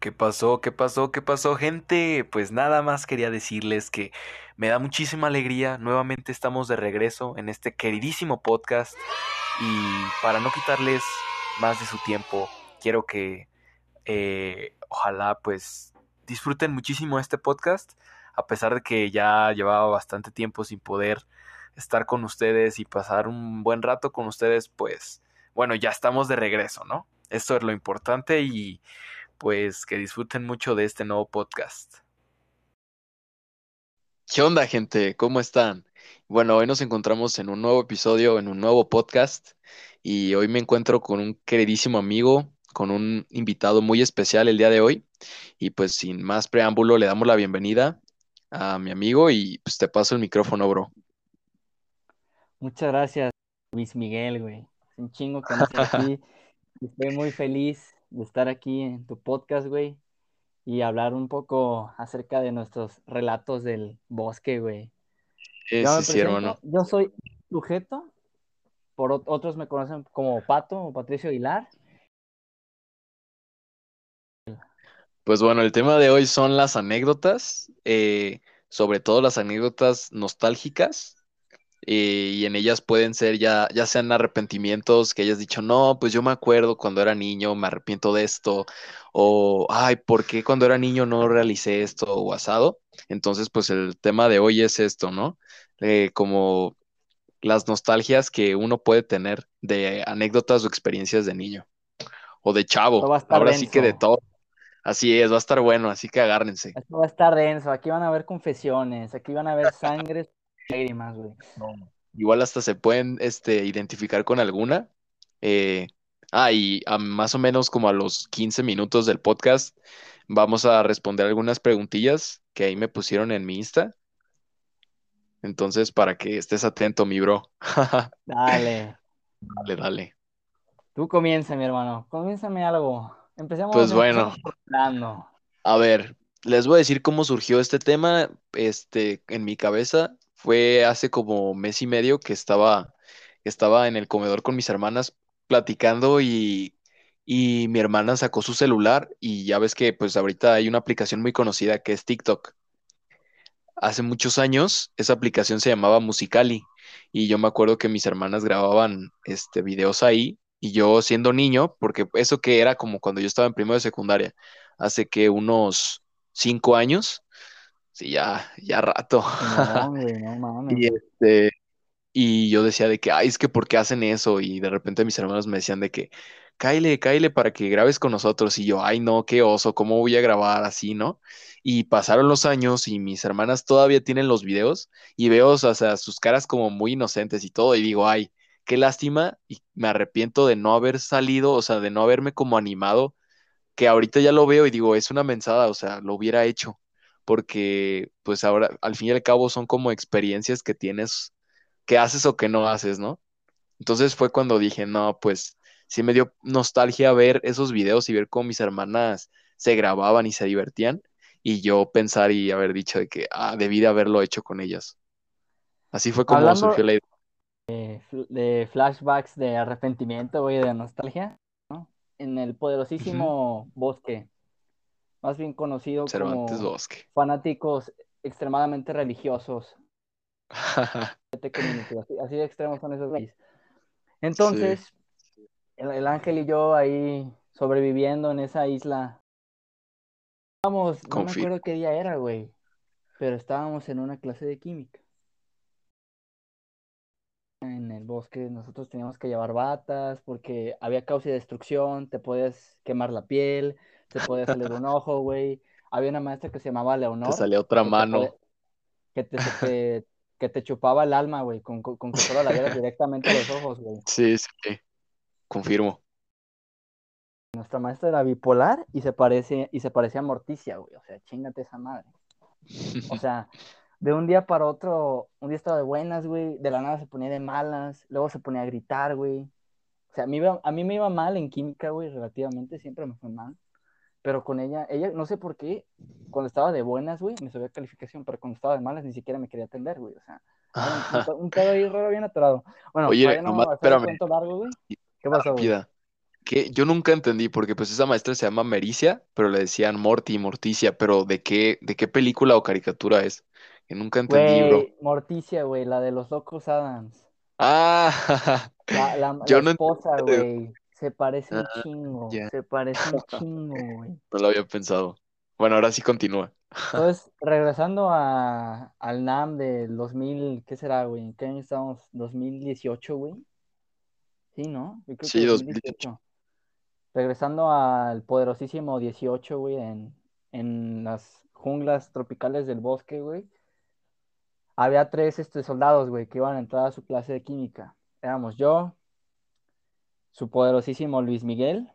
¿Qué pasó? ¿Qué pasó? ¿Qué pasó, gente? Pues nada más quería decirles que me da muchísima alegría. Nuevamente estamos de regreso en este queridísimo podcast. Y para no quitarles más de su tiempo, quiero que eh, ojalá pues disfruten muchísimo este podcast. A pesar de que ya llevaba bastante tiempo sin poder estar con ustedes y pasar un buen rato con ustedes, pues bueno, ya estamos de regreso, ¿no? Esto es lo importante y pues que disfruten mucho de este nuevo podcast. ¿Qué onda, gente? ¿Cómo están? Bueno, hoy nos encontramos en un nuevo episodio, en un nuevo podcast, y hoy me encuentro con un queridísimo amigo, con un invitado muy especial el día de hoy, y pues sin más preámbulo le damos la bienvenida a mi amigo y pues te paso el micrófono, bro. Muchas gracias, Luis Miguel, güey. Es un chingo que no estoy aquí. Estoy muy feliz de estar aquí en tu podcast, güey, y hablar un poco acerca de nuestros relatos del bosque, güey. Eh, Yo sí, hermano. yo soy sujeto, por ot- otros me conocen como Pato o Patricio Aguilar. Pues bueno, el tema de hoy son las anécdotas, eh, sobre todo las anécdotas nostálgicas. Eh, y en ellas pueden ser ya, ya sean arrepentimientos que hayas dicho, no, pues yo me acuerdo cuando era niño, me arrepiento de esto, o, ay, ¿por qué cuando era niño no realicé esto o asado? Entonces, pues el tema de hoy es esto, ¿no? Eh, como las nostalgias que uno puede tener de anécdotas o experiencias de niño o de chavo. Ahora sí que de todo. Así es, va a estar bueno, así que agárrense. Esto va a estar denso. Aquí van a haber confesiones, aquí van a haber sangres, lágrimas, güey. Igual hasta se pueden este, identificar con alguna. Eh, ah, y a más o menos como a los 15 minutos del podcast vamos a responder algunas preguntillas que ahí me pusieron en mi Insta. Entonces, para que estés atento, mi bro. Dale. Dale, dale. Tú comienza, mi hermano. Comiénzame algo. Empecemos, Pues bueno, a ver, les voy a decir cómo surgió este tema. Este, en mi cabeza fue hace como mes y medio que estaba, estaba en el comedor con mis hermanas platicando y, y mi hermana sacó su celular y ya ves que pues ahorita hay una aplicación muy conocida que es TikTok. Hace muchos años esa aplicación se llamaba Musicali y yo me acuerdo que mis hermanas grababan este videos ahí y yo siendo niño, porque eso que era como cuando yo estaba en primero de secundaria, hace que unos cinco años, sí, ya, ya rato. Güey, no mames. Y este, y yo decía de que, ay, es que ¿por qué hacen eso? Y de repente mis hermanos me decían de que, cáile, cáile para que grabes con nosotros. Y yo, ay, no, qué oso, ¿cómo voy a grabar así, no? Y pasaron los años y mis hermanas todavía tienen los videos y veo, o sea, sus caras como muy inocentes y todo. Y digo, ay, qué lástima y me arrepiento de no haber salido, o sea, de no haberme como animado, que ahorita ya lo veo y digo, es una mensada, o sea, lo hubiera hecho. Porque, pues ahora, al fin y al cabo, son como experiencias que tienes que haces o que no haces, ¿no? Entonces fue cuando dije, no, pues sí me dio nostalgia ver esos videos y ver cómo mis hermanas se grababan y se divertían y yo pensar y haber dicho de que, ah, debí de haberlo hecho con ellas. Así fue como Hablando surgió la idea. de, fl- de flashbacks de arrepentimiento, güey, de nostalgia, ¿no? En el poderosísimo bosque, más bien conocido Cervantes como Bosque. fanáticos extremadamente religiosos, community, así, de extremos son esos güeyes. Sí, Entonces, el, el ángel y yo ahí sobreviviendo en esa isla, no me acuerdo qué día era, güey, pero estábamos en una clase de química. En el bosque nosotros teníamos que llevar batas porque había caos y destrucción, te podías quemar la piel, te podía salir un ojo, güey. Había una maestra que se llamaba Te Leonor otra que te, podía- mano. que te, se te- que te chupaba el alma, güey, con, con- con que solo la vieras directamente a los ojos, güey. Sí, sí, confirmo. Nuestra maestra era bipolar y se parece, y se parecía a Morticia, güey. O sea, chingate esa madre. O sea, de un día para otro, un día estaba de buenas, güey, de la nada se ponía de malas, luego se ponía a gritar, güey. O sea, a mí, a mí me iba mal en química, güey, relativamente, siempre me fue mal. Pero con ella, ella, no sé por qué, cuando estaba de buenas, güey, me subía calificación, pero cuando estaba de malas ni siquiera me quería atender, güey. O sea, un, un, pe- un pedo ahí raro bien atorado. Bueno, Oye, nomás no el espérame, largo, güey. ¿Qué pasó, güey? qué? Yo nunca entendí, porque pues esa maestra se llama Mericia, pero le decían Morty, Morticia, pero ¿de qué, de qué película o caricatura es? Que nunca entendí, bro. Morticia, güey, la de los locos Adams. Ah, La, la, la no esposa, güey. Se parece un Ah, chingo. ya. Se parece un chingo, güey. No lo había pensado. Bueno, ahora sí continúa. Entonces, regresando a, al NAM del 2000, ¿qué será, güey? ¿En qué año estamos? ¿2018, güey? Sí, ¿no? Yo creo que Sí, 2018. Regresando al poderosísimo 18, güey, en, en las junglas tropicales del bosque, güey. Había tres este, soldados, güey, que iban a entrar a su clase de química. Éramos yo, su poderosísimo Luis Miguel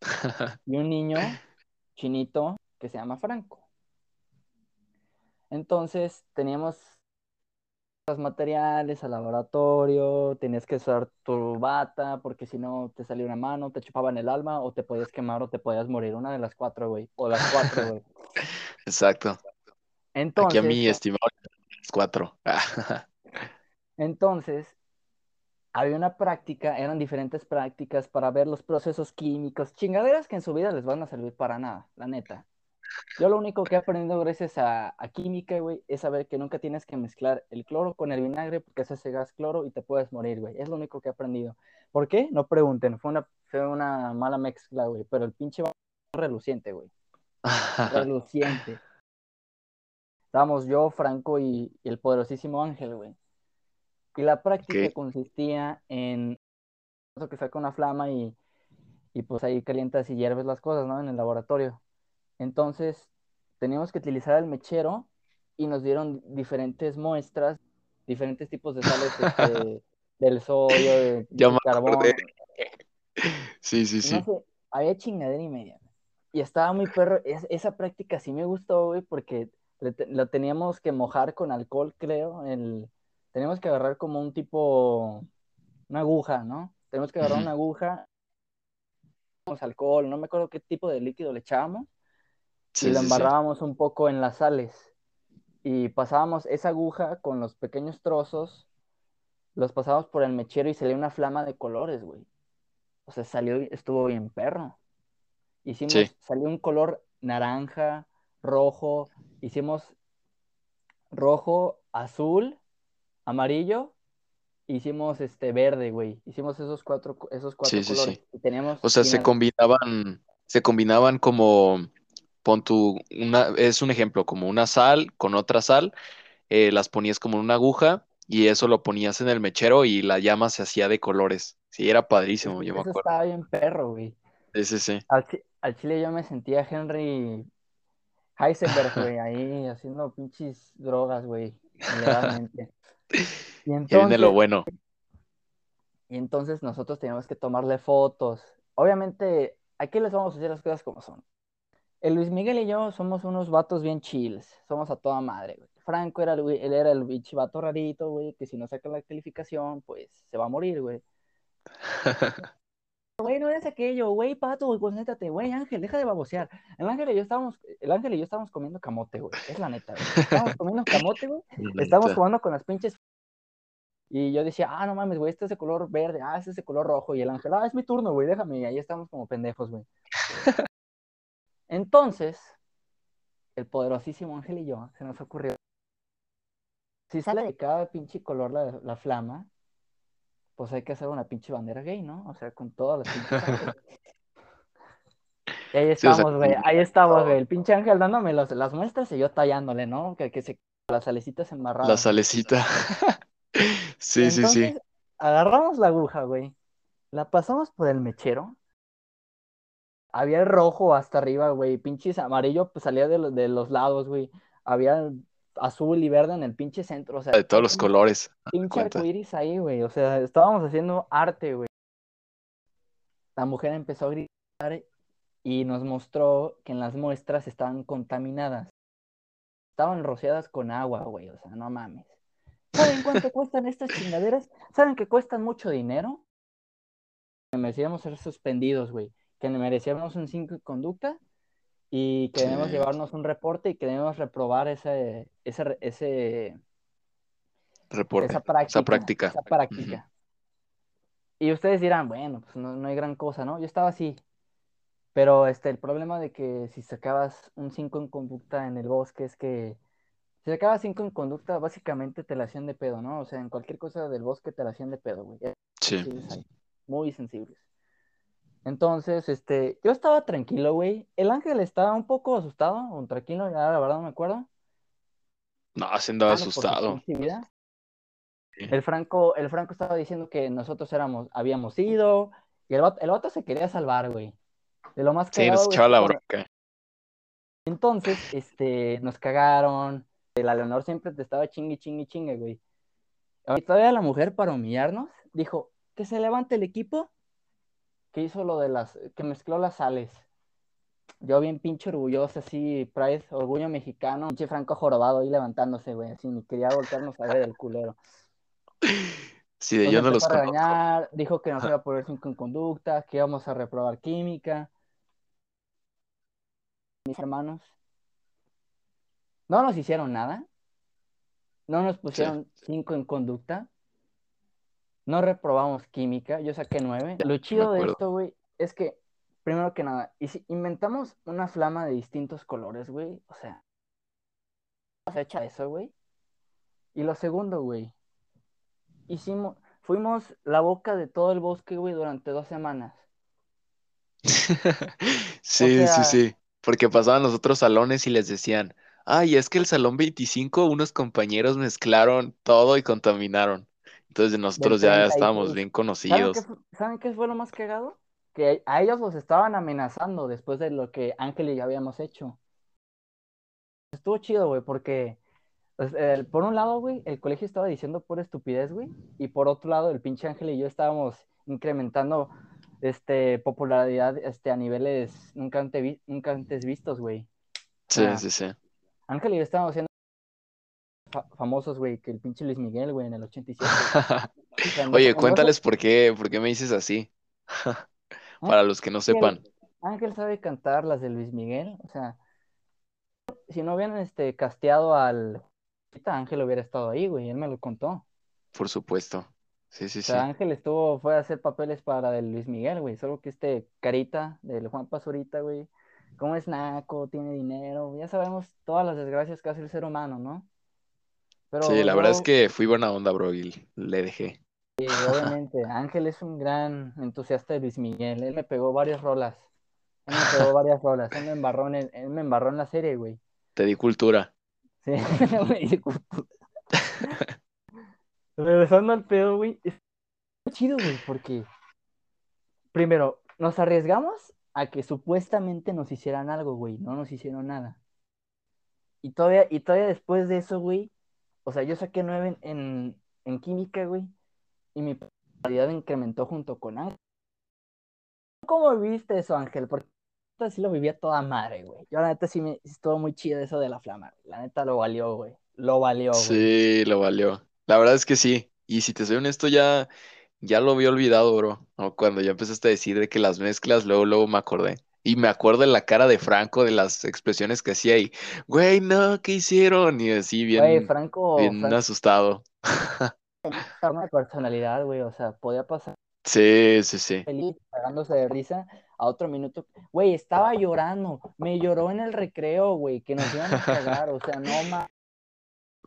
y un niño chinito que se llama Franco. Entonces teníamos los materiales al laboratorio, tenías que usar tu bata porque si no te salía una mano, te chupaban el alma o te podías quemar o te podías morir. Una de las cuatro, güey. O las cuatro, güey. Exacto. Aquí Entonces, a mi estimado es cuatro. Entonces, había una práctica, eran diferentes prácticas para ver los procesos químicos, chingaderas que en su vida les van a servir para nada, la neta. Yo lo único que he aprendido gracias a, a química, güey, es saber que nunca tienes que mezclar el cloro con el vinagre porque se hace gas cloro y te puedes morir, güey. Es lo único que he aprendido. ¿Por qué? No pregunten, fue una, fue una mala mezcla, güey, pero el pinche va reluciente, güey. Reluciente. Estábamos yo, Franco y, y el poderosísimo Ángel, güey. Y la práctica consistía en eso que saca una flama y, y pues ahí calientas y hierves las cosas, ¿no? En el laboratorio. Entonces, teníamos que utilizar el mechero y nos dieron diferentes muestras, diferentes tipos de sales este, del sodio, de, carbón. acordé. Sí, sí, sí. no sé, había chingadera y media. Y estaba muy perro. es- esa práctica sí me gustó, güey, porque lo teníamos que mojar con alcohol, creo. El, teníamos que agarrar como un tipo, una aguja, ¿no? Tenemos que agarrar una aguja, alcohol, no me acuerdo qué tipo de líquido le echábamos, y lo sí, sí. embarrábamos un poco en las sales. Y pasábamos esa aguja con los pequeños trozos, los pasábamos por el mechero y salía una flama de colores, güey. O sea, salió, estuvo bien perro. Hicimos, salió un color naranja, rojo, hicimos rojo, azul, amarillo, hicimos este verde, güey. Hicimos esos cuatro, esos cuatro Sí, sí, colores. sí. Y teníamos O sea, se combinaban, se combinaban como, pon tu, una, es un ejemplo, como una sal con otra sal, eh, las ponías como en una aguja y eso lo ponías en el mechero y la llama se hacía de colores. Sí, era padrísimo, eso, yo me acuerdo. estaba bien perro, güey. Sí, sí, sí. Al, chi- al chile yo me sentía Henry Heisenberg, güey, ahí haciendo pinches drogas, güey. Y viene lo bueno. y entonces nosotros teníamos que tomarle fotos. Obviamente, aquí les vamos a decir las cosas como son. El Luis Miguel y yo somos unos vatos bien chills, somos a toda madre, güey. Franco era el, él era el bicho vato rarito, güey, que si no saca la calificación, pues se va a morir, güey. Güey, no eres aquello, güey, pato, güey, concéntrate, güey, Ángel, deja de babosear. El Ángel y yo estábamos, el Ángel y yo estábamos comiendo camote, güey, es la neta, güey. Estábamos comiendo camote, güey, estábamos jugando con las pinches. Y yo decía, ah, no mames, güey, este es de color verde, ah, este es de color rojo. Y el Ángel, ah, es mi turno, güey, déjame. Y ahí estamos como pendejos, güey. Entonces, el poderosísimo Ángel y yo se nos ocurrió. Si sale de cada pinche color la, la flama, pues hay que hacer una pinche bandera gay, ¿no? O sea, con todas las pinches. Y ahí Sí, o sea, estamos, güey, ahí estamos, güey. El pinche Ángel dándome los- las muestras y yo tallándole, ¿no? Que, que se las salecitas embarradas. La salecita. Sí, sí, sí. Agarramos la aguja, güey. La pasamos por el mechero. Había el rojo hasta arriba, güey. Pinches amarillo, pues salía de, lo- de los lados, güey. Había azul y verde en el pinche centro. O sea, De todos los colores. pinche cuenta. arcoíris ahí, güey. O sea, estábamos haciendo arte, güey. La mujer empezó a gritar y nos mostró que en las muestras estaban contaminadas. Estaban rociadas con agua, güey. O sea, no mames. ¿Saben cuánto cuestan estas chingaderas? ¿Saben que cuestan mucho dinero? Que merecíamos ser suspendidos, güey. Que merecíamos un 5 de conducta y que debemos Sí. llevarnos un reporte y que debemos reprobar ese, ese, ese, Reporte. esa práctica. Esa práctica. esa práctica. Y ustedes dirán, bueno, pues no, no hay gran cosa, ¿no? Yo estaba así. Pero este, el problema de que si sacabas un 5 en conducta en el bosque es que si sacabas 5 en conducta, básicamente te la hacían de pedo, ¿no? O sea, en cualquier cosa del bosque te la hacían de pedo, güey. Sí. sensibles muy sensibles. Entonces, este, yo estaba tranquilo, güey. El ángel estaba un poco asustado, o tranquilo, ya la verdad no me acuerdo. No, se andaba Ah, asustado. Sí. El Franco, el Franco estaba diciendo que nosotros éramos, habíamos ido, y el vato, el vato se quería salvar, güey. De lo más Sí, cagado, nos echaba la que bronca. Entonces, este, nos cagaron. La Leonor siempre te estaba chingue, chingue, chingue, güey. Y todavía la mujer, para humillarnos, dijo que se levante el equipo que hizo lo de las, que mezcló las sales. Yo bien pinche orgulloso, así, Pride, orgullo mexicano, pinche Franco jorobado ahí levantándose, güey, así, ni quería voltearnos a ver el culero. Sí, de yo no los regañar, dijo que nos iba a poner cinco en conducta, que íbamos a reprobar química. Mis hermanos. No nos hicieron nada. No nos pusieron cinco en conducta. No reprobamos química. Yo saqué nueve. Lo chido de esto, güey, es que, primero que nada, y si inventamos una flama de distintos colores, güey, o sea, se echa eso, güey. Y lo segundo, güey, hicimos, fuimos la boca de todo el bosque, güey, durante dos semanas. Sí, sea- sí, sí. Porque pasaban los otros salones y les decían, ay, es que el salón 25, unos compañeros mezclaron todo y contaminaron. Entonces nosotros ya 36. estábamos bien ¿Saben conocidos. qué, fu- ¿Saben qué fue lo más cagado? Que a ellos los estaban amenazando después de lo que Ángel y yo habíamos hecho. Estuvo chido, güey, porque pues, el- por un lado, güey, el colegio estaba diciendo pura estupidez, güey, y por otro lado, el pinche Ángel y yo estábamos incrementando este, popularidad este, a niveles nunca antes, nunca antes vistos, güey. Sí, Ah. sí, sí. Ángel y yo estábamos siendo fa- famosos, güey, que el pinche Luis Miguel, güey, en el 87. O sea, Oye, cuéntales por qué, por qué me dices así. Para los que no sepan. Ángel sabe cantar las de Luis Miguel, o sea, si no hubieran este casteado al Ángel hubiera estado ahí, güey, él me lo contó. Por supuesto. Sí, sí, O sí. Ángel estuvo, fue a hacer papeles para de Luis Miguel, güey, solo que este carita del Juan Pazurita, güey, como es naco, tiene dinero, ya sabemos todas las desgracias que hace el ser humano, ¿no? Pero Sí, la verdad es que fui buena onda, bro, y le dejé. Sí, obviamente, Ángel es un gran entusiasta de Luis Miguel. Él me pegó varias rolas. Él me pegó varias rolas. Él me embarró en, el- él me embarró en la serie, güey. Te di cultura. Sí, me di culpa. Regresando al pedo, güey. Es chido, güey, porque primero, nos arriesgamos a que supuestamente nos hicieran algo, güey. No nos hicieron nada. Y todavía, y todavía después de eso, güey. O sea, yo saqué nueve en, en, en química, güey. Y mi popularidad incrementó junto con Ángel. ¿Cómo viviste eso, Ángel? Porque sí lo vivía toda madre, güey. Yo la neta sí me estuvo muy chido eso de la flama. güey. La neta lo valió, güey. Lo valió, güey. Sí, lo valió. La verdad es que sí. Y si te soy honesto, ya, ya lo había olvidado, bro. Cuando ya empezaste a decir de que las mezclas, luego, luego me acordé. Y me acuerdo de la cara de Franco, de las expresiones que hacía y, güey, no, ¿qué hicieron? Y así, bien, Güey, Franco, bien Franco asustado. una personalidad, güey. O sea, podía pasar Sí, sí, sí. feliz, cagándose de risa a otro minuto. Güey, estaba llorando. Me lloró en el recreo, güey, que nos iban a cagar. O sea, no más.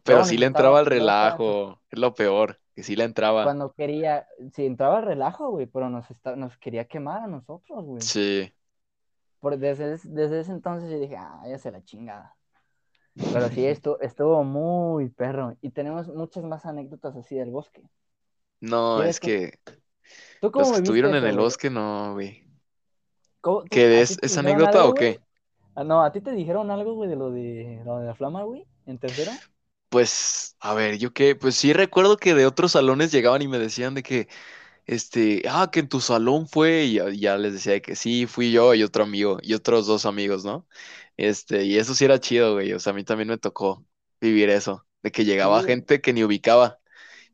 Pero No, sí le entraba al relajo. Es lo peor, que sí le entraba. Cuando quería, sí, entraba al relajo, güey, pero nos, está- nos quería quemar a nosotros, güey. Sí. Por, desde, desde ese entonces yo dije, ah, ya se la chingada. Pero sí, esto, estuvo muy perro. Y tenemos muchas más anécdotas así del bosque. No, ¿Quieres es que ¿Tú cómo los que estuvieron en el güey? bosque, no, güey. ¿Cómo- tú- ¿Qué es? te ¿Es dijeron anécdota algo, o qué? güey? Ah, no, ¿a ti te dijeron algo, güey, de lo de, lo de la flama, güey? ¿En tercero? Pues, a ver, yo qué, pues sí recuerdo que de otros salones llegaban y me decían de que, este, ah, que en tu salón fue, y ya, ya les decía de que sí, fui yo y otro amigo, y otros dos amigos, ¿no? Este, y eso sí era chido, güey, o sea, a mí también me tocó vivir eso, de que llegaba Sí, gente que ni ubicaba,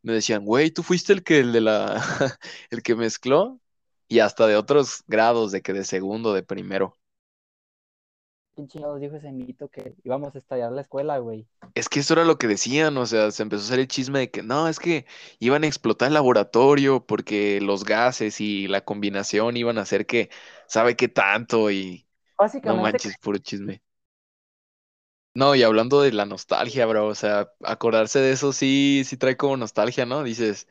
me decían, güey, tú fuiste el que, el de la, el que mezcló, y hasta de otros grados, de que de segundo, de primero. ¿Quién chingados dijo ese mito que íbamos a estallar la escuela, güey? Es que eso era lo que decían, o sea, se empezó a hacer el chisme de que no, es que iban a explotar el laboratorio porque los gases y la combinación iban a hacer que, ¿sabe qué tanto? Y no Básicamente, manches, puro chisme. No, y hablando de la nostalgia, bro, o sea, acordarse de eso sí, sí trae como nostalgia, ¿no? Dices,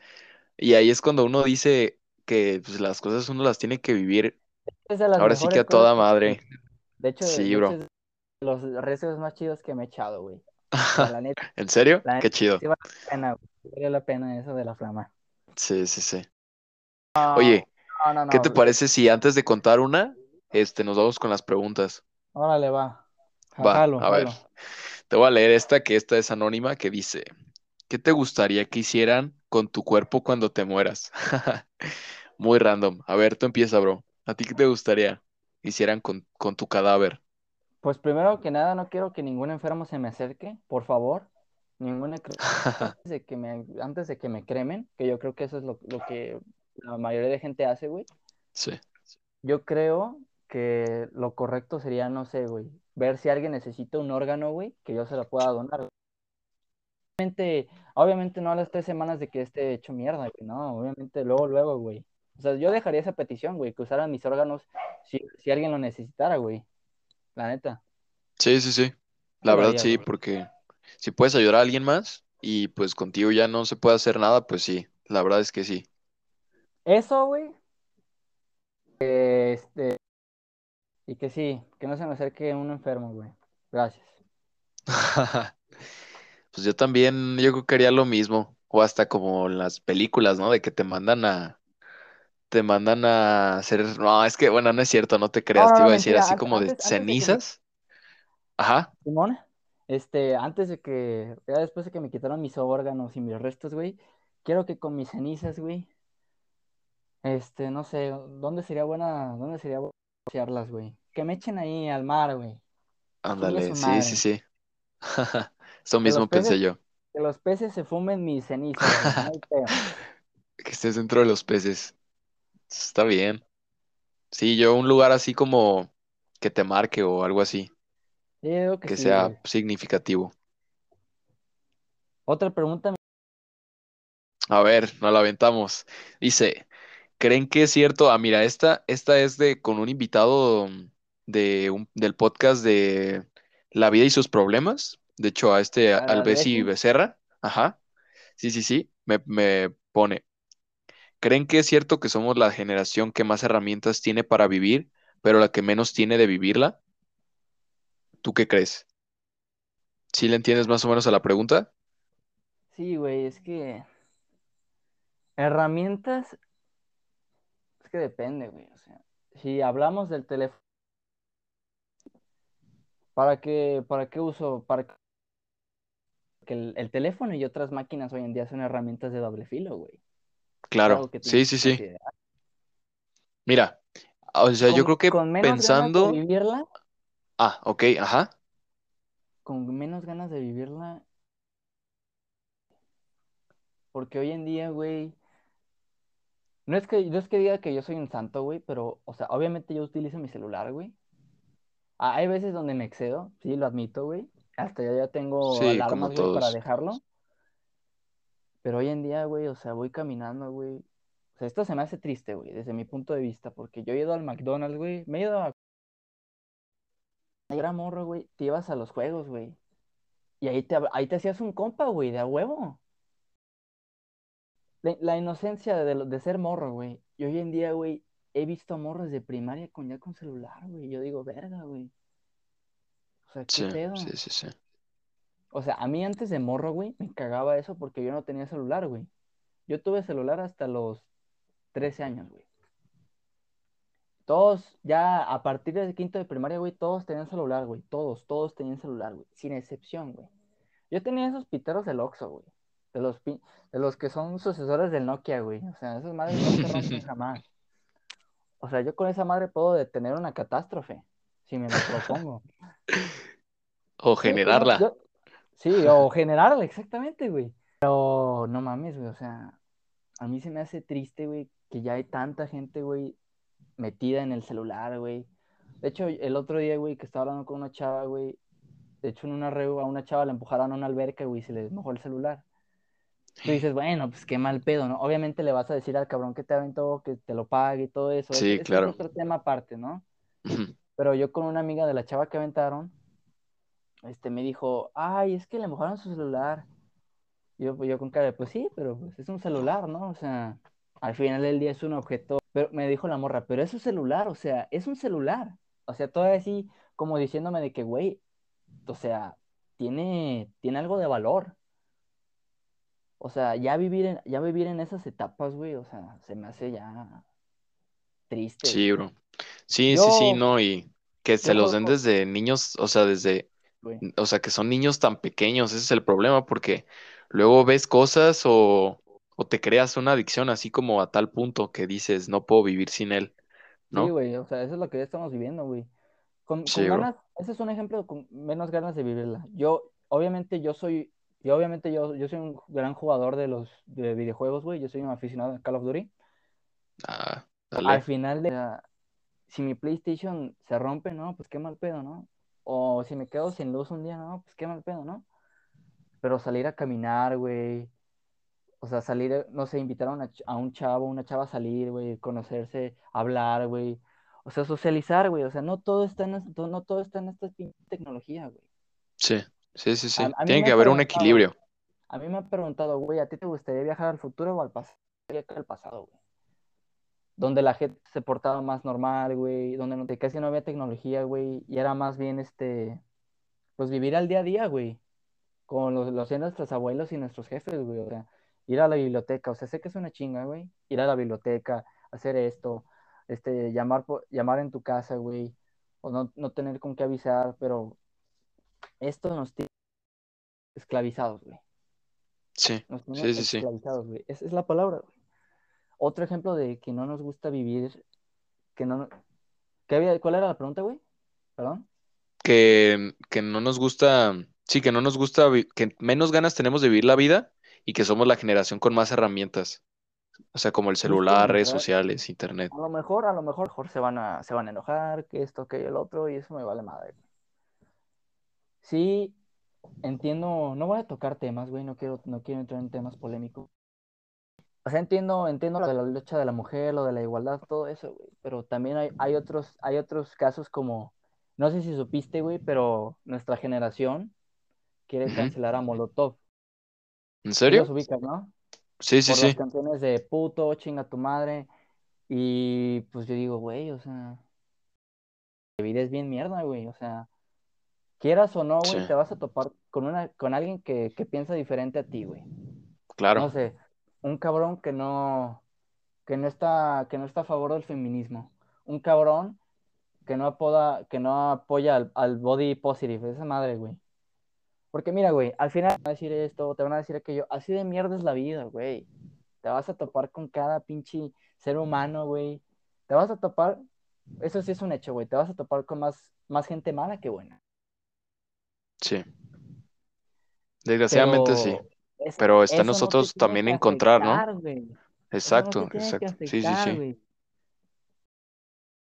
y ahí es cuando uno dice que pues, las cosas uno las tiene que vivir, ahora sí que a toda que- madre. De hecho, Sí, de hecho, bro. de los rezos más chidos que me he echado, güey. La neta, ¿En serio? la Qué chido. sí vale la pena, vale la pena eso de la flama. Sí, sí, sí. No, Oye, no, no, ¿qué te parece si antes de contar una, este, nos vamos con las preguntas? Órale, va. Ja- Va, Jalo, a ver. Te voy a leer esta, que esta es anónima, que dice, ¿qué te gustaría que hicieran con tu cuerpo cuando te mueras? Muy random. A ver, tú empieza, bro. ¿A ti qué te gustaría hicieran con, con tu cadáver? Pues primero que nada, no quiero que ningún enfermo se me acerque, por favor. Necro- antes de que me, antes de que me cremen, que yo creo que eso es lo, lo que la mayoría de gente hace, güey. Sí. Yo creo que lo correcto sería, no sé, güey, ver si alguien necesita un órgano, güey, que yo se lo pueda donar. Obviamente, obviamente no a las tres semanas de que esté hecho mierda, güey, no, obviamente luego, luego, güey. O sea, yo dejaría esa petición, güey, que usaran mis órganos si, si alguien lo necesitara, güey. La neta. Sí, sí, sí. La verdad sí, porque si puedes ayudar a alguien más y pues contigo ya no se puede hacer nada, pues sí, la verdad es que sí. Eso, güey. Este, y que sí, que no se me acerque un enfermo, güey. Gracias. Pues yo también, yo creo que haría lo mismo, o hasta como en las películas, ¿no? De que te mandan a, te mandan a hacer, no, es que, bueno, no es cierto, no te creas, no, te iba a decir mentira. así como de Antes, antes de que me, cenizas. Ajá, Simón, este, antes de que, ya después de que me quitaron mis órganos y mis restos, güey, quiero que con mis cenizas, güey, este, no sé, ¿dónde sería buena, dónde sería echarlas, güey? Que me echen ahí al mar, güey. Ándale, sí, sí, sí. Eso mismo pensé peces, yo, que los peces se fumen mis cenizas, güey. No hay pedo. que estés dentro de los peces. Está bien. Sí, yo un lugar así como que te marque o algo así, Yo digo que que sí, sea güey. significativo. Otra pregunta, A ver, nos la aventamos. Dice, ¿creen que es cierto? Ah, mira, esta, esta es de con un invitado de un, del podcast de La vida y sus problemas. De hecho, a este a- ¿al Albesi? Becerra. Ajá. Sí, sí, sí. Me, me pone. ¿Creen que es cierto que somos la generación que más herramientas tiene para vivir, pero la que menos tiene de vivirla? ¿Tú qué crees? ¿Sí le entiendes más o menos a la pregunta? Sí, güey, es que herramientas, es que depende, güey. O sea, si hablamos del teléfono, ¿para qué, para qué uso? Para que el, el teléfono y otras máquinas hoy en día son herramientas de doble filo, güey. Claro. Sí, sí, sí. considerar. Mira, o sea, yo creo que con menos ganas de pensando... vivirla, Ah, ok, ajá. con menos ganas de vivirla, porque hoy en día, güey, no es que, no es que diga que yo soy un santo, güey, pero, o sea, obviamente yo utilizo mi celular, güey. Ah, Hay veces donde me excedo, sí, lo admito, güey. Hasta yo ya tengo Sí, alarmas, güey, para dejarlo. Pero hoy en día, güey, o sea, voy caminando, güey. O sea, esto se me hace triste, güey, desde mi punto de vista, porque yo he ido al McDonald's, güey. Me he ido a... Era morro, güey. Te ibas a los juegos, güey. Y ahí te, ahí te hacías un compa, güey, de a huevo. La, la inocencia de, de ser morro, güey. Y hoy en día, güey, he visto morros de primaria con ya con celular, güey. Yo digo, verga, güey. O sea, ¿qué Sí, pedo? sí, sí, sí. O sea, a mí antes de morro, güey, me cagaba eso porque yo no tenía celular, güey. Yo tuve celular hasta los 13 años, güey. Todos, ya a partir del quinto de primaria, güey, todos tenían celular, güey. Todos, todos tenían celular, güey. Sin excepción, güey. Yo tenía esos piteros del Oxxo, güey. De los, pi- de los que son sucesores del Nokia, güey. O sea, esas madres no se rompen jamás. O sea, yo con esa madre puedo detener una catástrofe, si me lo propongo. O yo, generarla. yo, sí, o generarla, exactamente, güey. Pero no mames, güey, o sea, a mí se me hace triste, güey, que ya hay tanta gente, güey, metida en el celular, güey. De hecho, el otro día, güey, que estaba hablando con una chava, güey, de hecho, en una reu a una chava la empujaron a una alberca, güey, y se le mojó el celular. Tú dices, bueno, pues qué mal pedo, ¿no? Obviamente le vas a decir al cabrón que te aventó que te lo pague y todo eso. Sí, claro. es otro tema aparte, ¿no? Pero yo con una amiga de la chava que aventaron, este, me dijo, ay, es que le mojaron su celular. Yo, pues, yo con cara de, pues sí, pero pues, es un celular, ¿no? O sea, al final del día es un objeto. Pero me dijo la morra, pero es un celular, o sea, es un celular. O sea, todavía así como diciéndome de que, güey, o sea, tiene, tiene algo de valor. O sea, ya vivir en, ya vivir en esas etapas, güey, o sea, se me hace ya triste, Sí, bro. Sí, sí, sí, no, y que se los den desde niños, o sea, desde, güey. o sea, que son niños tan pequeños, ese es el problema, porque luego ves cosas o, o te creas una adicción así como a tal punto que dices, no puedo vivir sin él, Sí, ¿no? güey, o sea, eso es lo que ya estamos viviendo, güey. Con, Sí, ganas, ese es un ejemplo con menos ganas de vivirla. Yo, obviamente, yo soy, yo obviamente yo, yo soy un gran jugador de los de videojuegos, güey. Yo soy un aficionado a Call of Duty. Ah, Al final de, si mi PlayStation se rompe, ¿no? Pues qué mal pedo, ¿no? O si me quedo sin luz un día, ¿no? Pues qué mal pedo, ¿no? Pero salir a caminar, güey. O sea, salir, no sé, invitar a, una a un chavo, una chava a salir, güey, conocerse, hablar, güey. O sea, socializar, güey. O sea, no todo está en, no todo está en esta tecnología, güey. Sí, sí, sí, sí. a Tiene que haber un equilibrio. a mí me han preguntado, güey, ¿a ti te gustaría viajar al futuro o al pasado? al pasado, güey. Donde la gente se portaba más normal, güey. Donde no, casi no había tecnología, güey. Y era más bien, este, pues vivir al día a día, güey. Como lo, lo hacían nuestros abuelos y nuestros jefes, güey. O sea, ir a la biblioteca. O sea, sé que es una chinga, güey. Ir a la biblioteca, hacer esto, este, llamar, por- llamar en tu casa, güey. O no, no tener con qué avisar, pero esto nos tiene esclavizados, güey. Sí, Nos tiene sí, sí, sí. esclavizados, güey. Esa es la palabra, güey. Otro ejemplo de que no nos gusta vivir, que no... ¿Qué había- ¿Cuál era la pregunta, güey? Perdón. Que, que no nos gusta, sí, que no nos gusta, que menos ganas tenemos de vivir la vida y que somos la generación con más herramientas. O sea, como el Pues celular, redes sociales, internet. A lo mejor, a lo mejor, mejor se van a, se van a enojar, que esto, que el otro, y eso me vale madre. Sí, entiendo, no voy a tocar temas, güey, no quiero, no quiero entrar en temas polémicos. O sea, entiendo, entiendo lo de la lucha de la mujer, lo de la igualdad, todo eso, güey. Pero también hay, hay otros, hay otros casos como, no sé si supiste, güey, pero nuestra generación quiere cancelar a Molotov. ¿En serio? los ubicas, ¿no? Sí, sí, Por las sí. canciones de puto, chinga tu madre. Y pues yo digo, güey, o sea, la vida es bien mierda, güey. O sea, quieras o no, güey, Sí, te vas a topar con una, con alguien que, que piensa diferente a ti, güey. No claro. sé, un cabrón que no, que no está, que no está a favor del feminismo. Un cabrón que no apoda, que no apoya al, al body positive, esa madre, güey. Porque mira, güey, al final te van a decir esto, te van a decir aquello. Así de mierda es la vida, güey. Te vas a topar con cada pinche ser humano, güey. Te vas a topar, eso sí es un hecho, güey. Te vas a topar con más, más gente mala que buena. Sí. Desgraciadamente sí. Pero es- Pero está en no nosotros también encontrar, ¿no? afectar, no Exacto, tiene que exacto. Sí, sí, sí.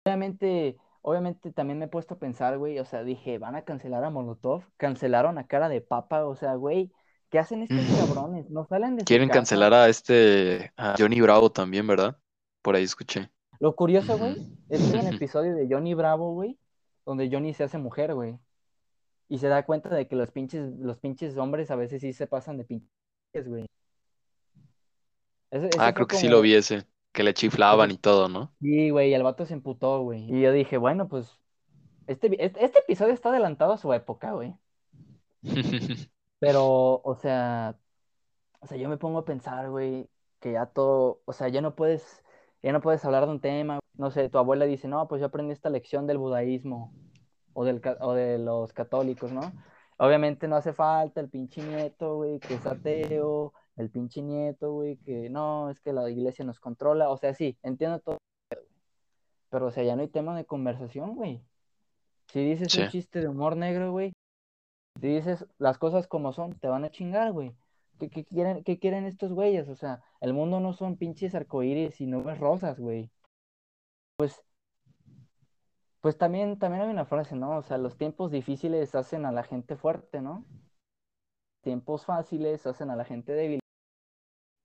Obviamente, obviamente también me he puesto a pensar, güey, o sea, dije, van a cancelar a Molotov, cancelaron a Cara de Papa, o sea, güey, ¿qué hacen estos cabrones? No salen de Quieren casa. cancelar a este, a Johnny Bravo también, ¿verdad? Por ahí escuché. Lo curioso, güey, es que hay un episodio de Johnny Bravo, güey, donde Johnny se hace mujer, güey, y se da cuenta de que los pinches, los pinches hombres a veces sí se pasan de pinches, güey. Ese, ese Ah, creo que sí lo como, vi ese, que le chiflaban y todo, ¿no? sí, güey, y el vato se emputó, güey, y yo dije, bueno, pues, este, este, este episodio está adelantado a su época, güey. Pero, o sea, o sea, yo me pongo a pensar, güey, que ya todo, o sea, ya no puedes, ya no puedes hablar de un tema, no sé, tu abuela dice, no, pues yo aprendí esta lección del budaísmo o del, o de los católicos, ¿no? Obviamente no hace falta el pinche nieto, güey, que es ateo, el pinche nieto, güey, que no, es que la iglesia nos controla, o sea, sí, entiendo todo, pero, o sea, ya no hay tema de conversación, güey. Si dices un chiste de humor negro, güey, si dices las cosas como son, te van a chingar, güey. ¿Qué, qué quieren, qué quieren estos güeyes? O sea, el mundo no son pinches arcoíris y nubes rosas, güey. Pues Pues también, también hay una frase, ¿no? O sea, los tiempos difíciles hacen a la gente fuerte, ¿no? Tiempos fáciles hacen a la gente débil.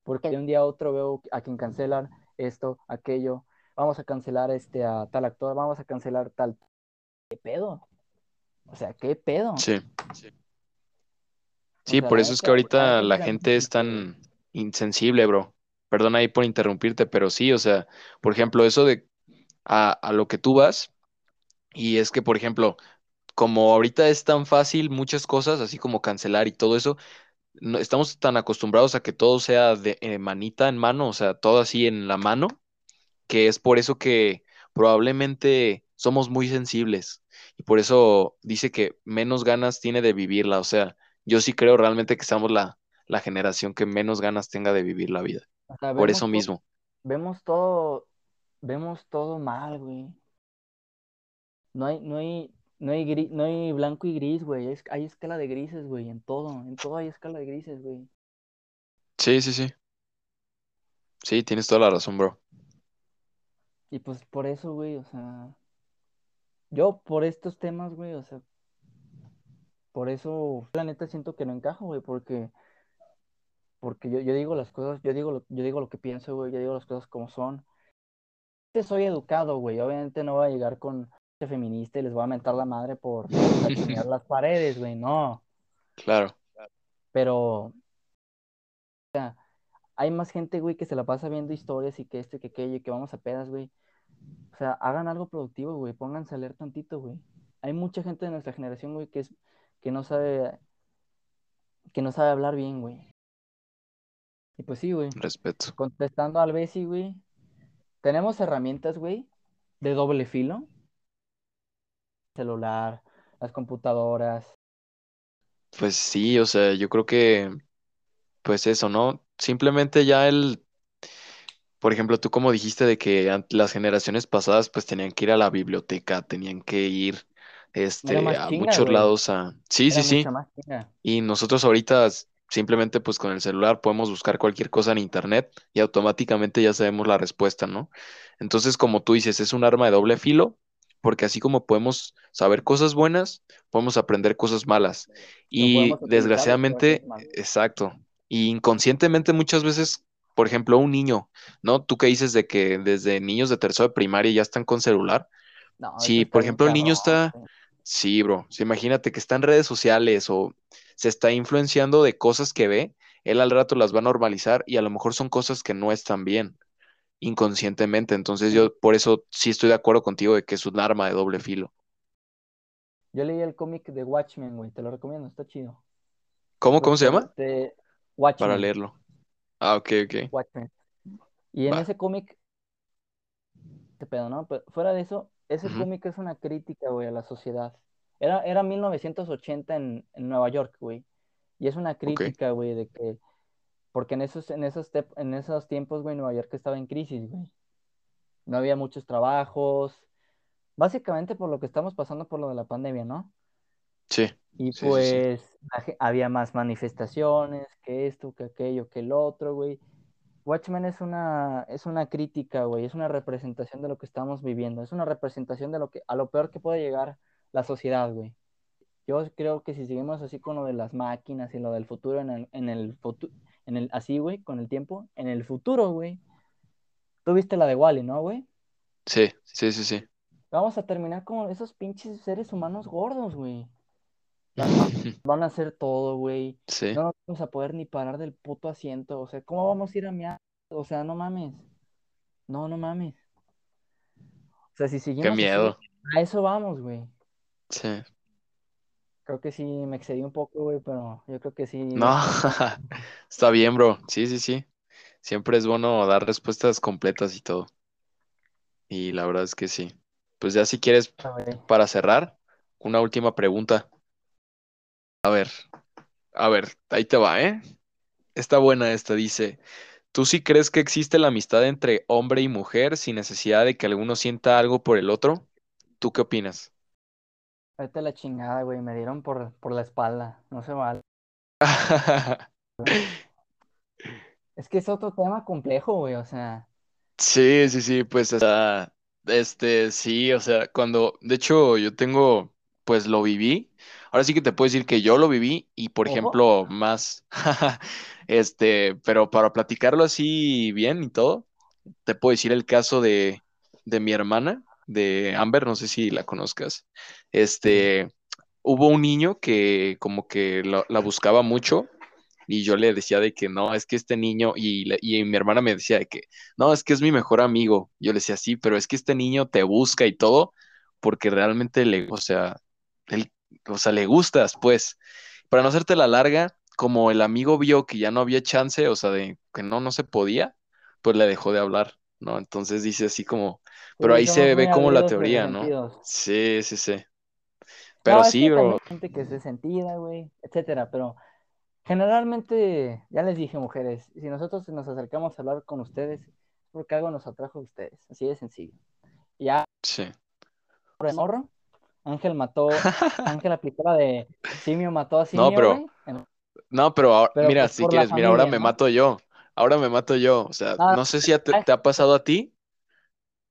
Porque de un día a otro veo a quien cancelan esto, aquello, vamos a cancelar este a tal actor, vamos a cancelar tal. ¿Qué pedo? O sea, ¿qué pedo? Sí. Sí, sea, por eso es que ahorita la gente es tan insensible, bro. Perdona ahí por interrumpirte, pero sí, o sea, por ejemplo, eso de a, a lo que tú vas, y es que, por ejemplo, como ahorita es tan fácil muchas cosas, así como cancelar y todo eso, no, estamos tan acostumbrados a que todo sea de eh, manita en mano, o sea, todo así en la mano, que es por eso que probablemente somos muy sensibles y por eso dice que menos ganas tiene de vivirla, o sea, yo sí creo realmente que somos la, la generación que menos ganas tenga de vivir la vida, o sea, por eso todo, mismo. vemos todo, vemos todo mal, güey. No hay, no hay, no hay gri- no hay blanco y gris, güey. Es- hay escala de grises, güey, en todo, en todo hay escala de grises, güey. Sí, sí, sí, sí, tienes toda la razón, bro. Y pues por eso, güey, o sea, yo por estos temas, güey, o sea, por eso, la neta siento que no encajo, güey, porque, porque yo, yo digo las cosas, yo digo lo, yo digo lo que pienso, güey, yo digo las cosas como son. Soy educado, güey, obviamente no voy a llegar con feminista y les voy a mentar la madre por las paredes, güey, no, Claro, pero hay más gente, güey, que se la pasa viendo historias y que esto y que aquello y que vamos a pedas, güey. O sea, hagan algo productivo, güey, pónganse a leer tantito, güey. Hay mucha gente de nuestra generación, güey, que es, que no sabe, que no sabe hablar bien, güey. Y pues sí, güey, respeto. contestando al Bessie, güey, tenemos herramientas, güey, de doble filo. Celular, las computadoras. Pues sí, o sea, yo creo que, pues eso, ¿no? Simplemente ya el Por ejemplo, tú como dijiste de que las generaciones pasadas pues tenían que ir a la biblioteca, tenían que ir este a chinga, muchos güey. lados a Sí, Era sí, sí. Y nosotros ahorita simplemente pues con el celular podemos buscar cualquier cosa en internet y automáticamente ya sabemos la respuesta, ¿no? Entonces, como tú dices, es un arma de doble filo, porque así como podemos saber cosas buenas, podemos aprender cosas malas. Y desgraciadamente, exacto, y inconscientemente muchas veces, por ejemplo, un niño, ¿no? Tú que dices de que desde niños de tercero de primaria ya están con celular. No, está por ejemplo, el niño está, sí, bro, sí, imagínate que está en redes sociales o se está influenciando de cosas que ve, él al rato las va a normalizar y a lo mejor son cosas que no están bien inconscientemente. Entonces yo por eso sí estoy de acuerdo contigo de que es un arma de doble filo. Yo leí el cómic de Watchmen, güey, te lo recomiendo, está chido. ¿Cómo, cómo se te- llama? te- Para Watchmen, leerlo. Ah, ok, ok. Watchmen. Y en Va. ese cómic, este pedo, ¿no? Pero fuera de eso, ese cómic es una crítica, güey, a la sociedad. Era, era 1980 en, en Nueva York, güey. Y es una crítica, güey, de que, porque en esos, en esos, en esos tiempos, güey, Nueva York estaba en crisis, güey. No había muchos trabajos, básicamente por lo que estamos pasando por lo de la pandemia, ¿no? Sí, Y sí, sí, sí. pues había más manifestaciones, que esto, que aquello, que el otro, güey. Watchmen es una, es una crítica, güey, es una representación de lo que estamos viviendo, es una representación de lo que, a lo peor que puede llegar la sociedad, güey. Yo creo que si seguimos así con lo de las máquinas y lo del futuro en el, en el futuro, en el, así, güey, con el tiempo, en el futuro, güey. Tú viste la de Wally, ¿no, güey? Sí, sí, sí, sí. Vamos a terminar como esos pinches seres humanos gordos, güey. Van a hacer todo, güey. Sí, No nos vamos a poder ni parar del puto asiento. O sea, ¿cómo vamos a ir a miar? O sea, no mames. No, no mames. O sea, si qué seguimos así, miedo. a eso vamos, güey. Sí. Creo que sí me excedí un poco, güey, pero yo creo que sí. No, está bien, bro. Sí, sí, sí. Siempre es bueno dar respuestas completas y todo. Y la verdad es que sí. Pues ya si quieres, para cerrar, una última pregunta. A ver, a ver, ahí te va, ¿eh? Está buena esta, dice. ¿Tú sí crees que existe la amistad entre hombre y mujer sin necesidad de que alguno sienta algo por el otro? ¿Tú qué opinas? Vete a la chingada, güey. Me dieron por, por la espalda. No se vale. Es que es otro tema complejo, güey. O sea, Sí, sí, sí, pues está, Este, sí, o sea, cuando, de hecho, yo tengo, pues lo viví. Ahora sí que te puedo decir que yo lo viví y, por Ojo. ejemplo, más, este, pero para platicarlo así bien y todo, te puedo decir el caso de, de mi hermana, de Amber, no sé si la conozcas. Este, hubo un niño que como que la, la buscaba mucho y yo le decía de que no, es que este niño, y, y mi hermana me decía de que no, es que es mi mejor amigo. Yo le decía sí, pero es que este niño te busca y todo porque realmente le, o sea, él, o sea, le gustas, pues. Para no hacerte la larga, como el amigo vio que ya no había chance, o sea, de que no, no se podía, pues le dejó de hablar, ¿no? Entonces dice así como, pero ahí se ve como la teoría, ¿no? Sí, sí, sí. Pero No, sí, bro. gente que sentida, güey, etcétera, pero generalmente, ya les dije, mujeres, si nosotros nos acercamos a hablar con ustedes, es porque algo nos atrajo a ustedes, así de sencillo. Ya, Sí. por el morro, Ángel mató, Ángel aplicó la de simio mató a No, simio, pero, güey, en- no, pero ahora- pero mira, pues si quieres, mira, ahora me ¿no? mato yo. Ahora me mato yo. O sea, No, no sé si a te, te ha pasado a ti.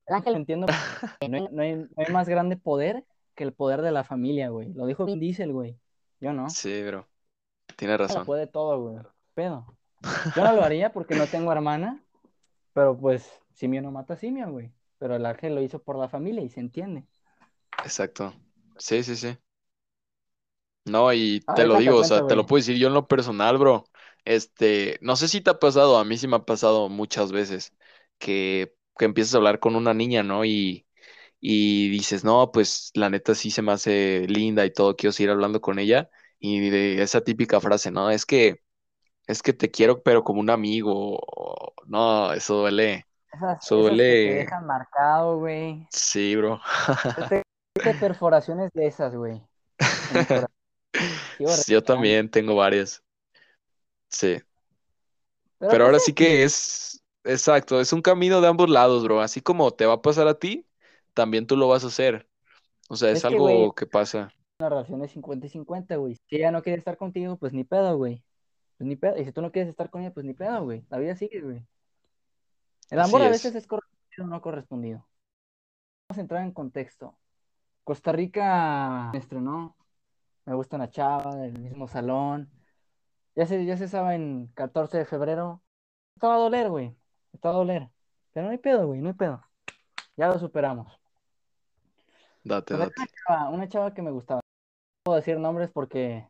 Ángel, entiendo que no hay, no hay- no hay más grande poder que el poder de la familia, güey. Lo dijo Diesel, güey. Yo no. Sí, bro. Tienes Lo razón. puede todo, güey. Pedo. Yo no lo haría porque no tengo hermana, pero pues simio no mata a simio, güey. Pero el ángel lo hizo por la familia y se entiende. Exacto. Sí, sí, sí. No, y te lo digo, o sea, te lo puedo decir yo en lo personal, bro. Este, no sé si te ha pasado, a mí sí me ha pasado muchas veces que, que empiezas a hablar con una niña, ¿no? Y, y dices, no, pues la neta sí se me hace linda y todo, quiero seguir hablando con ella. Y de esa típica frase, ¿no? Es que, es que te quiero, pero como un amigo. o- No, eso duele, Esas, eso esas que te duele. dejan marcado, güey. Sí, bro. Siete perforaciones de esas, güey. Yo también tengo varias. Sí. Pero Pero ahora sí que es, exacto, es un camino de ambos lados, bro. Así como te va a pasar a ti, también tú lo vas a hacer. O sea, es Es que, güey, algo que pasa. Una relación de 50 y 50, güey. Si ella no quiere estar contigo, pues ni pedo, güey. Pues ni pedo. Y si tú no quieres estar con ella, pues ni pedo, güey. La vida sigue, güey. El amor Así a es. veces es correspondido o no correspondido. Vamos a entrar en contexto. Costa Rica me estrenó. Me gusta una chava del mismo salón. Ya se, ya se sabe, en 14 de febrero. Estaba a doler, güey. Estaba a doler. Pero no hay pedo, güey. No hay pedo. Ya lo superamos. Date, chava, una chava que me gustaba. Puedo decir nombres porque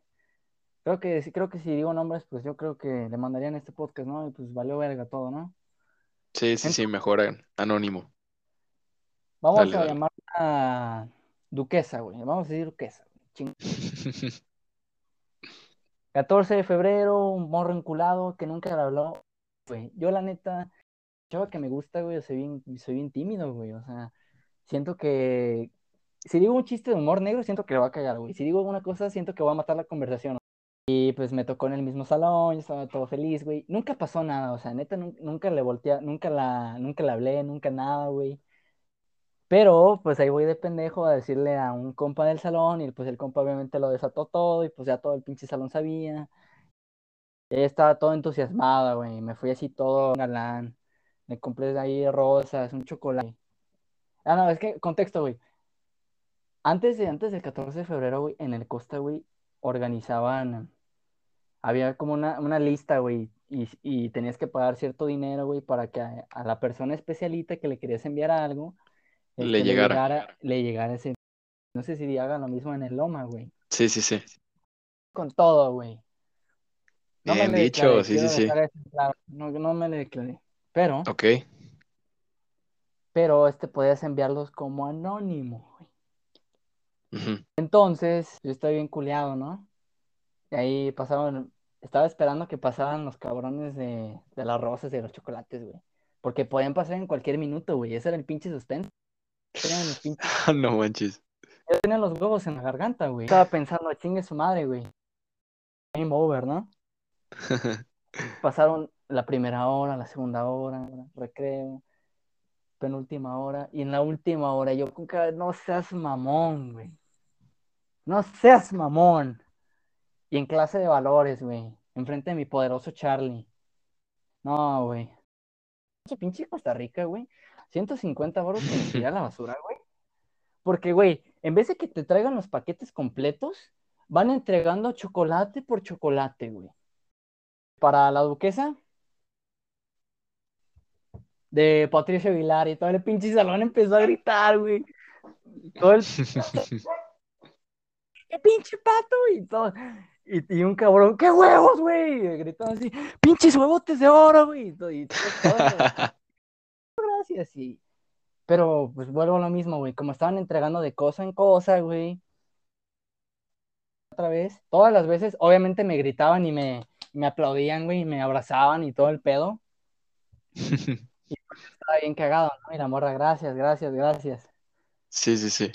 creo que, creo que si digo nombres, pues yo creo que le mandarían este podcast, ¿no? Y pues valió verga todo, ¿no? Sí, sí, sí, mejor anónimo. Vamos Dale, a dale. llamarla Duquesa, güey. Vamos a decir Duquesa. Ching- 14 de febrero, un morro enculado que nunca le habló, güey. Yo la neta, chava que me gusta, güey, soy bien, soy bien tímido, güey. O sea, siento que si digo un chiste de humor negro, siento que le va a cagar, güey. Si digo alguna cosa, siento que va a matar la conversación. Y pues me tocó en el mismo salón, yo estaba todo feliz, güey. Nunca pasó nada, o sea, neta, nun- nunca le volteé, nunca la, nunca le hablé, nunca nada, güey. Pero pues ahí voy de pendejo a decirle a un compa del salón y pues el compa obviamente lo desató todo y pues ya todo el pinche salón sabía. Estaba todo entusiasmada, güey. Me fui así todo galán. Me compré ahí rosas, un chocolate. Ah, no, es que, contexto, güey. Antes, de, antes del 14 de febrero, güey, en el Costa, güey, organizaban, había como una, una lista, güey, y, y tenías que pagar cierto dinero, güey, para que a, a la persona especialita que le querías enviar algo, Le le llegara. le llegara ese... No sé si hagan lo mismo en el Loma, güey. Sí, sí, sí. Con todo, güey. No me Bien le dicho, declaré, sí, sí, sí. claro. No, no me le declaré. Pero, Ok. pero este podías enviarlos como anónimo, Entonces, yo estoy bien culeado, ¿no? Y ahí pasaban, estaba esperando que pasaran los cabrones de, de las rosas y de los chocolates, güey. Porque podían pasar en cualquier minuto, güey. Ese era el pinche suspenso. Los pinches, No manches. ya tenían los huevos en la garganta, güey. Estaba pensando, chingue su madre, güey. Game over, ¿no? Pasaron la primera hora, la segunda hora, recreo, penúltima hora. Y en la última hora yo con cara, no seas mamón, güey. No seas mamón. Y en clase de valores, güey. Enfrente de mi poderoso Charlie. No, güey. Pinche, pinche Costa Rica, güey. 150 baros en tirar a la basura, güey. Porque, güey, en vez de que te traigan los paquetes completos, van entregando chocolate por chocolate, güey. Para la duquesa de Patricia Aguilar y todo el pinche salón empezó a gritar, güey. Todo el ¡Qué pinche pato! Y todo. Y, y un cabrón, ¡qué huevos, güey! Gritando así, ¡pinches huevotes de oro, güey! Y todo, y todo. Gracias, sí. Pero, pues vuelvo a lo mismo, güey. Como estaban entregando de cosa en cosa, güey. Otra vez. Todas las veces, obviamente me gritaban y me, me aplaudían, güey, y me abrazaban y todo el pedo. Estaba bien cagado, ¿no? Y la morra, gracias, gracias, gracias. Sí, sí, sí.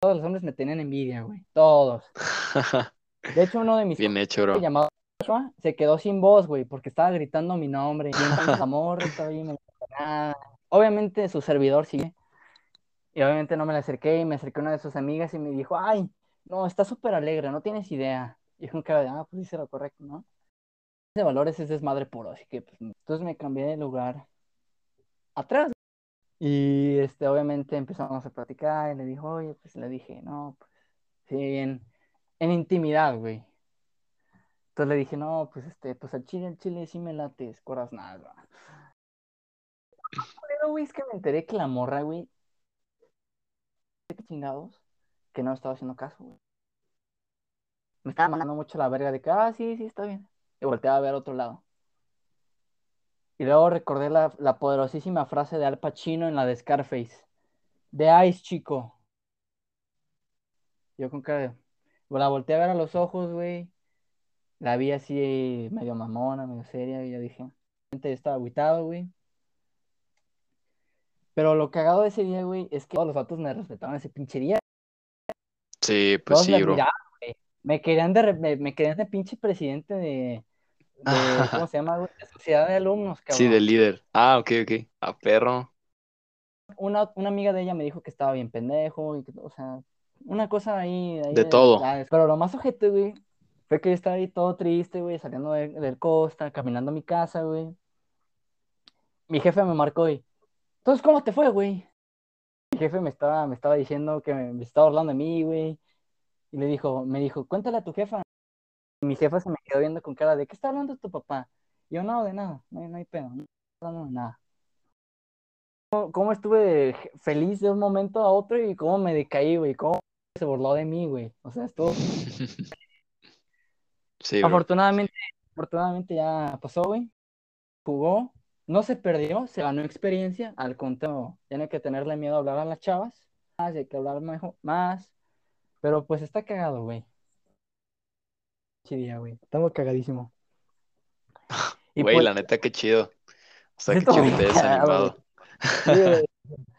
Todos los hombres me tenían envidia, güey. Todos. De hecho, uno de mis Bien hecho, bro. llamado Joshua se quedó sin voz, güey, porque estaba gritando mi nombre. Y amor. Obviamente su servidor sigue. Y obviamente no me le acerqué y me acerqué a una de sus amigas y me dijo, ay, no, está súper alegre, no tienes idea. Y yo con cara de, ah, pues hice lo correcto, ¿no? De valores es desmadre puro, así que pues, entonces me cambié de lugar atrás. Y este, obviamente empezamos a platicar y le dijo, oye, pues le dije, no, pues sí, en, en intimidad, güey. Entonces le dije, no, pues este, pues al chile, al chile sí me late, escoras nada. Pero, güey, es que me enteré que la morra, güey, qué chingados, que no estaba haciendo caso, güey. Me estaba mandando mucho la verga de que, ah, sí, sí, está bien. Y volteaba a ver a otro lado. Y luego recordé la, la poderosísima frase de Al Pacino en la de Scarface. De Ice, chico. Yo con cara. La volteé a ver a los ojos, güey. La vi así medio mamona, medio seria, y yo dije, gente estaba agüitado, güey. Pero lo cagado de ese día, güey, es que todos los vatos me respetaban ese pinche día. Sí, pues Todos sí, bro. Me querían de, me querían de pinche presidente de, de, ¿cómo se llama, güey? De sociedad de alumnos, Sí, cabrón. del líder. Ah, ok, ok. A perro. Una, una amiga de ella me dijo que estaba bien pendejo, y que, o sea, una cosa ahí, ahí De todo. Pero lo más ojete, güey, fue que yo estaba ahí todo triste, güey, saliendo de- del Costa, caminando a mi casa, güey. Mi jefe me marcó y, entonces, ¿cómo te fue, güey? Mi jefe me estaba, me estaba diciendo que me, me estaba hablando de mí, güey. Y le dijo, me dijo, cuéntale a tu jefa. Mi jefa se me quedó viendo con cara de, ¿qué está hablando tu papá? Y yo, no, de nada, no hay, no hay pedo, no está hablando de nada. Cómo, cómo estuve feliz de un momento a otro y cómo me decaí, güey, cómo se burló de mí, güey. O sea, estuvo... Sí, bro. Afortunadamente, afortunadamente ya pasó, güey. Jugó, no se perdió, se ganó experiencia. Al contrario, tiene que tenerle miedo a hablar a las chavas. Hay que hablar mejor, más. Pero pues está cagado, güey. Sí, día, güey. Estamos cagadísimo. Y Güey, pues, la neta, qué chido. O sea, qué chido te.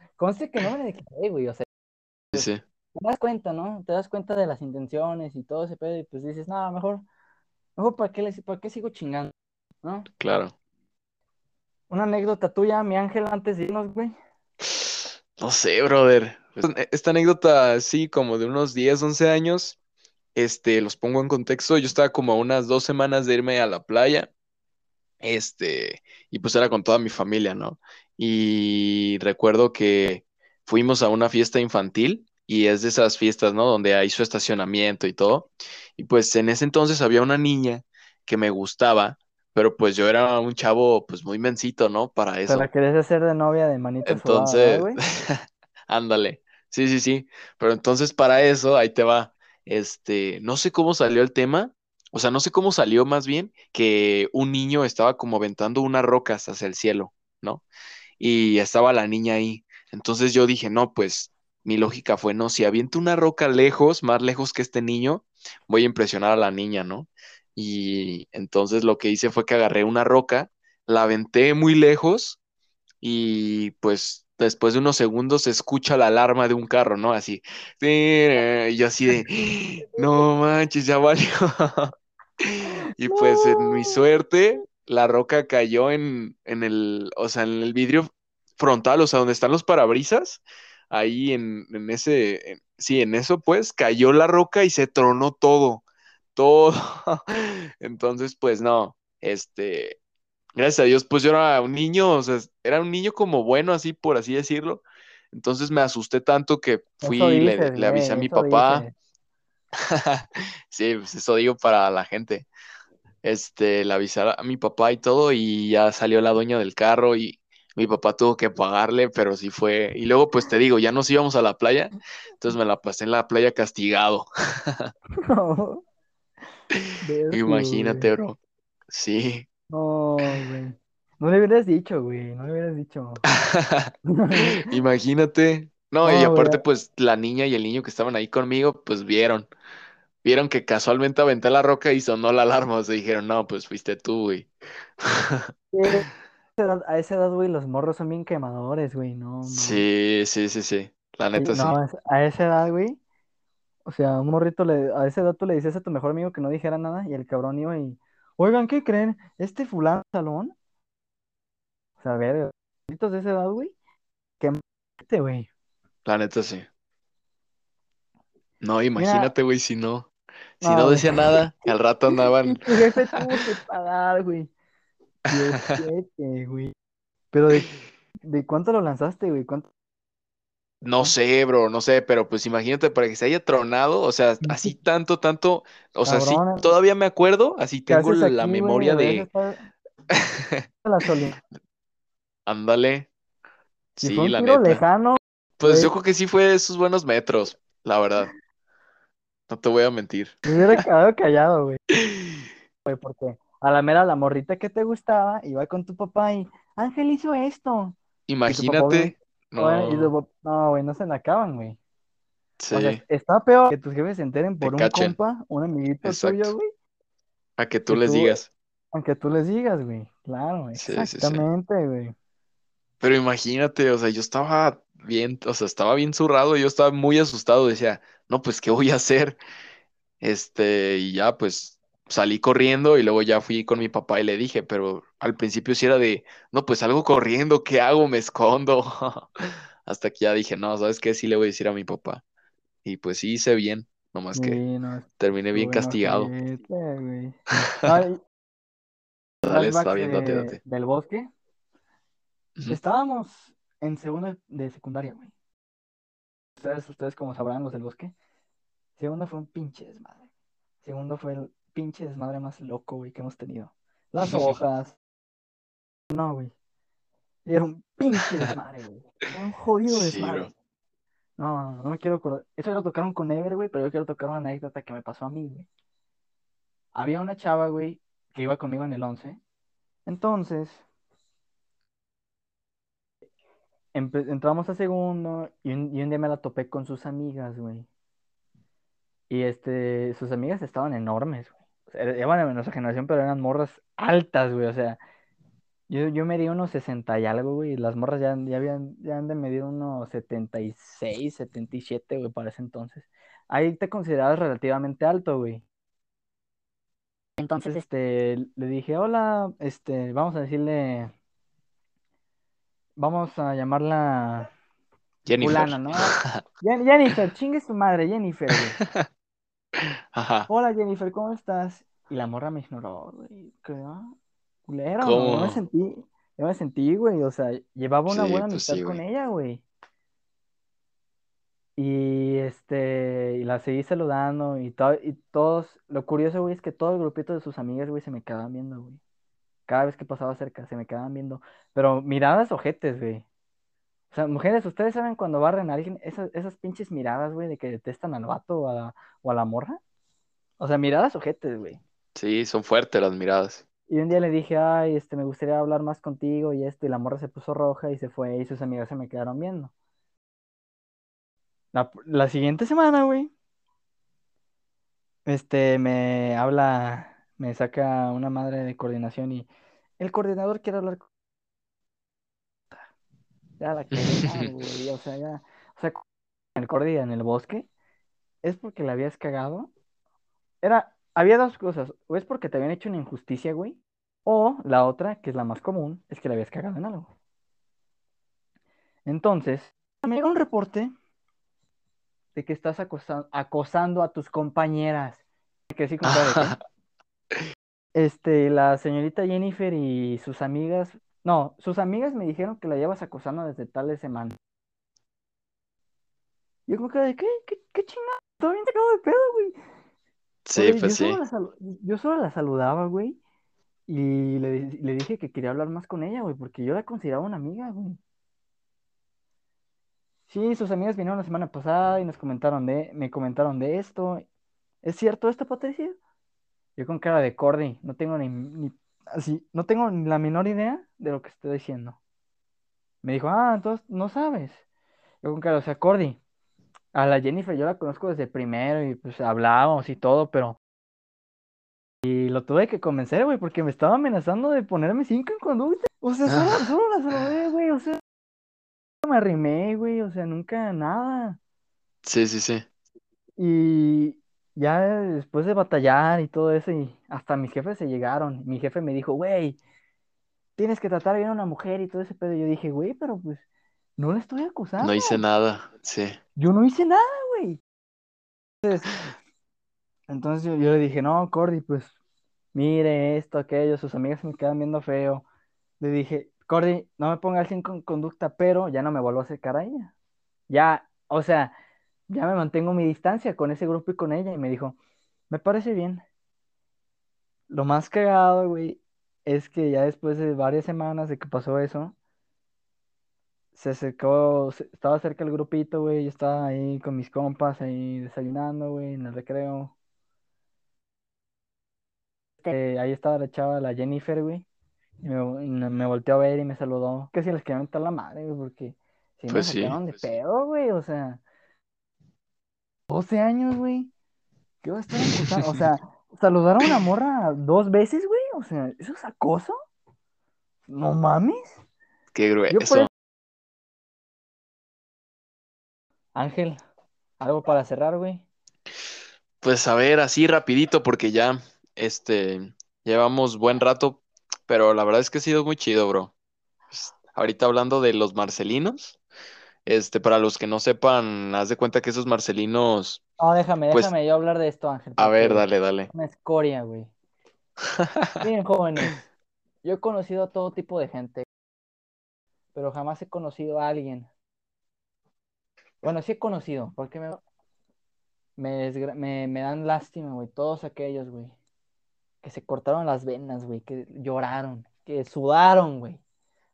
Conste que no me declaré, güey. O sea, Sí, sí. te das cuenta, ¿no? Te das cuenta de las intenciones y todo ese pedo. Y pues dices, no, mejor, mejor ¿para qué, les, para qué sigo chingando? ¿No? Claro. Una anécdota tuya, mi ángel, antes de irnos, güey. No sé, brother. Esta anécdota, sí, como de unos 10, 11 años, este, los pongo en contexto. Yo estaba como a unas dos semanas de irme a la playa, este, y pues era con toda mi familia, ¿no? Y recuerdo que fuimos a una fiesta infantil y es de esas fiestas, ¿no? Donde hay su estacionamiento y todo. Y pues en ese entonces había una niña que me gustaba, pero pues yo era un chavo pues muy mencito, ¿no? Para eso. la querés hacer de novia de manita ¿verdad, Entonces, ándale. Sí, sí, sí. Pero entonces para eso, ahí te va. Este, no sé cómo salió el tema. O sea, no sé cómo salió más bien que un niño estaba como aventando unas rocas hacia el cielo, ¿no? Y estaba la niña ahí. Entonces yo dije, no, pues mi lógica fue, no, si aviento una roca lejos, más lejos que este niño, voy a impresionar a la niña, ¿no? Y entonces lo que hice fue que agarré una roca, la aventé muy lejos y pues después de unos segundos se escucha la alarma de un carro, ¿no? Así, y yo así de, no manches, ya valió. Y pues en mi suerte, la roca cayó en, en el, o sea, en el vidrio frontal, o sea, donde están los parabrisas, ahí en, en ese, en- sí, en eso pues, cayó la roca y se tronó todo, todo. Entonces, pues no, este, Gracias a Dios, pues yo era un niño, o sea, era un niño como bueno, así por así decirlo. Entonces me asusté tanto que fui y le, avisé a mi papá. Sí, pues eso digo para la gente. Este, le avisé a mi papá y todo, y ya salió la dueña del carro y mi papá tuvo que pagarle, pero sí fue. Y luego, pues te digo, ya nos íbamos a la playa, entonces me la pasé en la playa castigado. No, Imagínate, bro. Sí. No, güey. No le hubieras dicho, güey, no le hubieras dicho. Imagínate. No, y güey, aparte, pues la niña y el niño que estaban ahí conmigo, pues vieron, vieron que casualmente aventé la roca y sonó la alarma, o sea, dijeron, no, pues fuiste tú, güey. a esa edad- a esa edad, güey, los morros son bien quemadores, güey, no, mames. Sí, sí, sí, sí. La neta sí. No, es- a esa edad, güey, o sea, un morrito, le, a esa edad tú le dices a tu mejor amigo que no dijera nada y el cabrón iba y, oigan, ¿qué creen? Este fulano salón, o sea, a ver, de esa edad, güey, qué mate, güey. La neta sí. No, imagínate, güey, si no, si no, no güey, decía nada, al rato andaban. tu jefe tuvo que pagar, güey, y ojete, güey, pero de, ¿de cuánto lo lanzaste, güey? ¿Cuánto? No sé, bro, no sé, pero pues imagínate para que se haya tronado, o sea, así tanto, tanto, o sea, sí, cabrón, todavía me acuerdo, así ¿qué tengo haces la aquí, güey? memoria Deberías de, estar en la Olimpiadas. ándale, Si fue sí, un la tiro neta. lejano, Pues güey, yo creo que sí fue esos buenos metros, la verdad, no te voy a mentir. me hubiera quedado callado, güey, güey, porque a la mera la morrita que te gustaba iba con tu papá y Ángel hizo esto. Y tu papá, obviamente, Imagínate, obviamente- y tu no, no, güey, no se la acaban, güey. O sea, sí, está peor que tus jefes se enteren te por un cachen, compa, un amiguito tuyo, exacto, güey, a que tú que les tú, digas, aunque tú les digas, güey. Claro, sí, sí, sí. exactamente, güey. Pero imagínate, o sea, yo estaba bien, o sea, estaba bien zurrado, yo estaba muy asustado, decía, no, pues, ¿qué voy a hacer? Este, y ya, pues, salí corriendo y luego ya fui con mi papá y le dije, pero al principio sí era de, no, pues salgo corriendo, ¿qué hago? Me escondo. Hasta que ya dije, no, ¿sabes qué? Sí le voy a decir a mi papá. Y pues sí hice bien, nomás que Sí, no, terminé bien castigado. Ay, Dale, está bien, date, date. del bosque. Estábamos en segundo de secundaria, güey. Ustedes, ustedes como sabrán, los del bosque. Segundo fue un pinche desmadre. Segundo fue el pinche desmadre más loco, güey, que hemos tenido. Las hojas. No, güey. Era un pinche desmadre, güey. Era un jodido Sí, desmadre. bro. No, no, no me quiero acordar. Eso ya lo tocaron con Ever, güey, pero yo quiero tocar una anécdota que me pasó a mí, güey. Había una chava, güey, que iba conmigo en el 11. Entonces, entramos a segundo y un, y un día me la topé con sus amigas, güey. Y este, sus amigas estaban enormes, güey. O sea, eran de nuestra generación, pero eran morras altas, güey. O sea, yo, yo medía unos 60 y algo, güey. Y las morras ya, ya habían, ya han de medir unos 76, 77, güey, para ese entonces. Ahí te considerabas relativamente alto, güey. Entonces, este, le dije, hola, este, vamos a decirle, vamos a llamarla Jennifer. fulana, ¿no? Jen- Jennifer, chingue su madre, Jennifer, güey. Ajá. Hola Jennifer, ¿cómo estás? Y la morra me ignoró, güey. Ah? Culero, no, yo me ¿Cómo? sentí, yo me sentí, güey, o sea, llevaba una Sí, buena pues amistad sí, con güey. ella, güey. Y este, y la seguí saludando y, to- y todos, lo curioso, güey, es que todo el grupito de sus amigas, güey, se me quedaban viendo, güey. Cada vez que pasaba cerca, se me quedaban viendo. Pero miradas ojetes, güey. O sea, mujeres, ¿ustedes saben cuando barren a alguien esas, esas pinches miradas, güey, de que detestan al vato o a la, o a la morra? O sea, miradas ojetes, güey. Sí, son fuertes las miradas. Y un día le dije, ay, este, me gustaría hablar más contigo y esto, y la morra se puso roja y se fue, y sus amigas se me quedaron viendo. La, la siguiente semana, güey, este, me habla, me saca una madre de coordinación y el coordinador quiere hablar con... Ya la quedé mal, güey, o sea, ya, o sea, el cordi en el bosque, es porque la habías cagado. Era, había dos cosas, o es porque te habían hecho una injusticia, güey, o la otra, que es la más común, es que la habías cagado en algo. Entonces, me llega un reporte de que estás acosa- acosando a tus compañeras. ¿qué? Este, la señorita Jennifer y sus amigas, no, sus amigas me dijeron que la llevas acosando desde tales semanas. Yo como que de qué, qué, qué chingada, todo bien te acabo de pedo, güey. Sí, pues yo sí. solo la yo solo la saludaba, güey, y le, le dije que quería hablar más con ella, güey, porque yo la consideraba una amiga, güey. Sí, sus amigas vinieron la semana pasada y nos comentaron de, me comentaron de esto. ¿Es cierto esto, Patricia? Yo con cara de Cordy, no tengo ni, ni- así, no tengo ni la menor idea de lo que estoy diciendo. Me dijo, ah, entonces no sabes. Yo con cara, o sea, Cordy, a la Jennifer yo la conozco desde primero y pues hablábamos y todo, pero... Y lo tuve que convencer, güey, porque me estaba amenazando de ponerme cinco en conducta. O sea, solo, solo la saludé, güey, o sea, me arrimé, güey, o sea, nunca nada. Sí, sí, sí. Y ya después de batallar y todo eso, y hasta mis jefes se llegaron. Mi jefe me dijo, güey, tienes que tratar bien a una mujer y todo ese pedo. Yo dije, güey, pero pues no la estoy acusando. No hice nada. Sí. Yo no hice nada, güey. Entonces, entonces yo, yo le dije, no, Cordy, pues mire esto, aquello, sus amigas me quedan viendo feo. Le dije, Cordy, no me pongas sin con conducta, pero ya no me vuelvo a acercar a ella. Ya, o sea, ya me mantengo mi distancia con ese grupo y con ella. Y me dijo, me parece bien. Lo más cagado, güey, es que ya después de varias semanas de que pasó eso, se acercó, estaba cerca el grupito, güey, yo estaba ahí con mis compas, ahí desayunando, güey, en el recreo. Eh, ahí estaba la chava, la Jennifer, güey, y me, y me me volteó a ver y me saludó. Que si les quería mentar la madre, güey, porque sí me Pues sí. sacaron de pedo, güey, o sea, 12 años, güey, ¿qué va a estar acusando? O sea, saludar a una morra dos veces, güey, o sea, ¿eso es acoso? No mames. Qué grueso. eso- Ángel, algo para cerrar, güey. Pues a ver, así rapidito, porque ya, este, llevamos buen rato, pero la verdad es que ha sido muy chido, bro. Pues, ahorita hablando de los marcelinos, este, para los que no sepan, haz de cuenta que esos marcelinos, No, déjame, Pues- déjame yo hablar de esto, Ángel. a ver, dale, dale. Una escoria, güey. Miren, jóvenes, yo he conocido a todo tipo de gente, pero jamás he conocido a alguien. Bueno, sí he conocido, porque me, me, me, me dan lástima, güey. Todos aquellos, güey, que se cortaron las venas, güey, que lloraron, que sudaron, güey,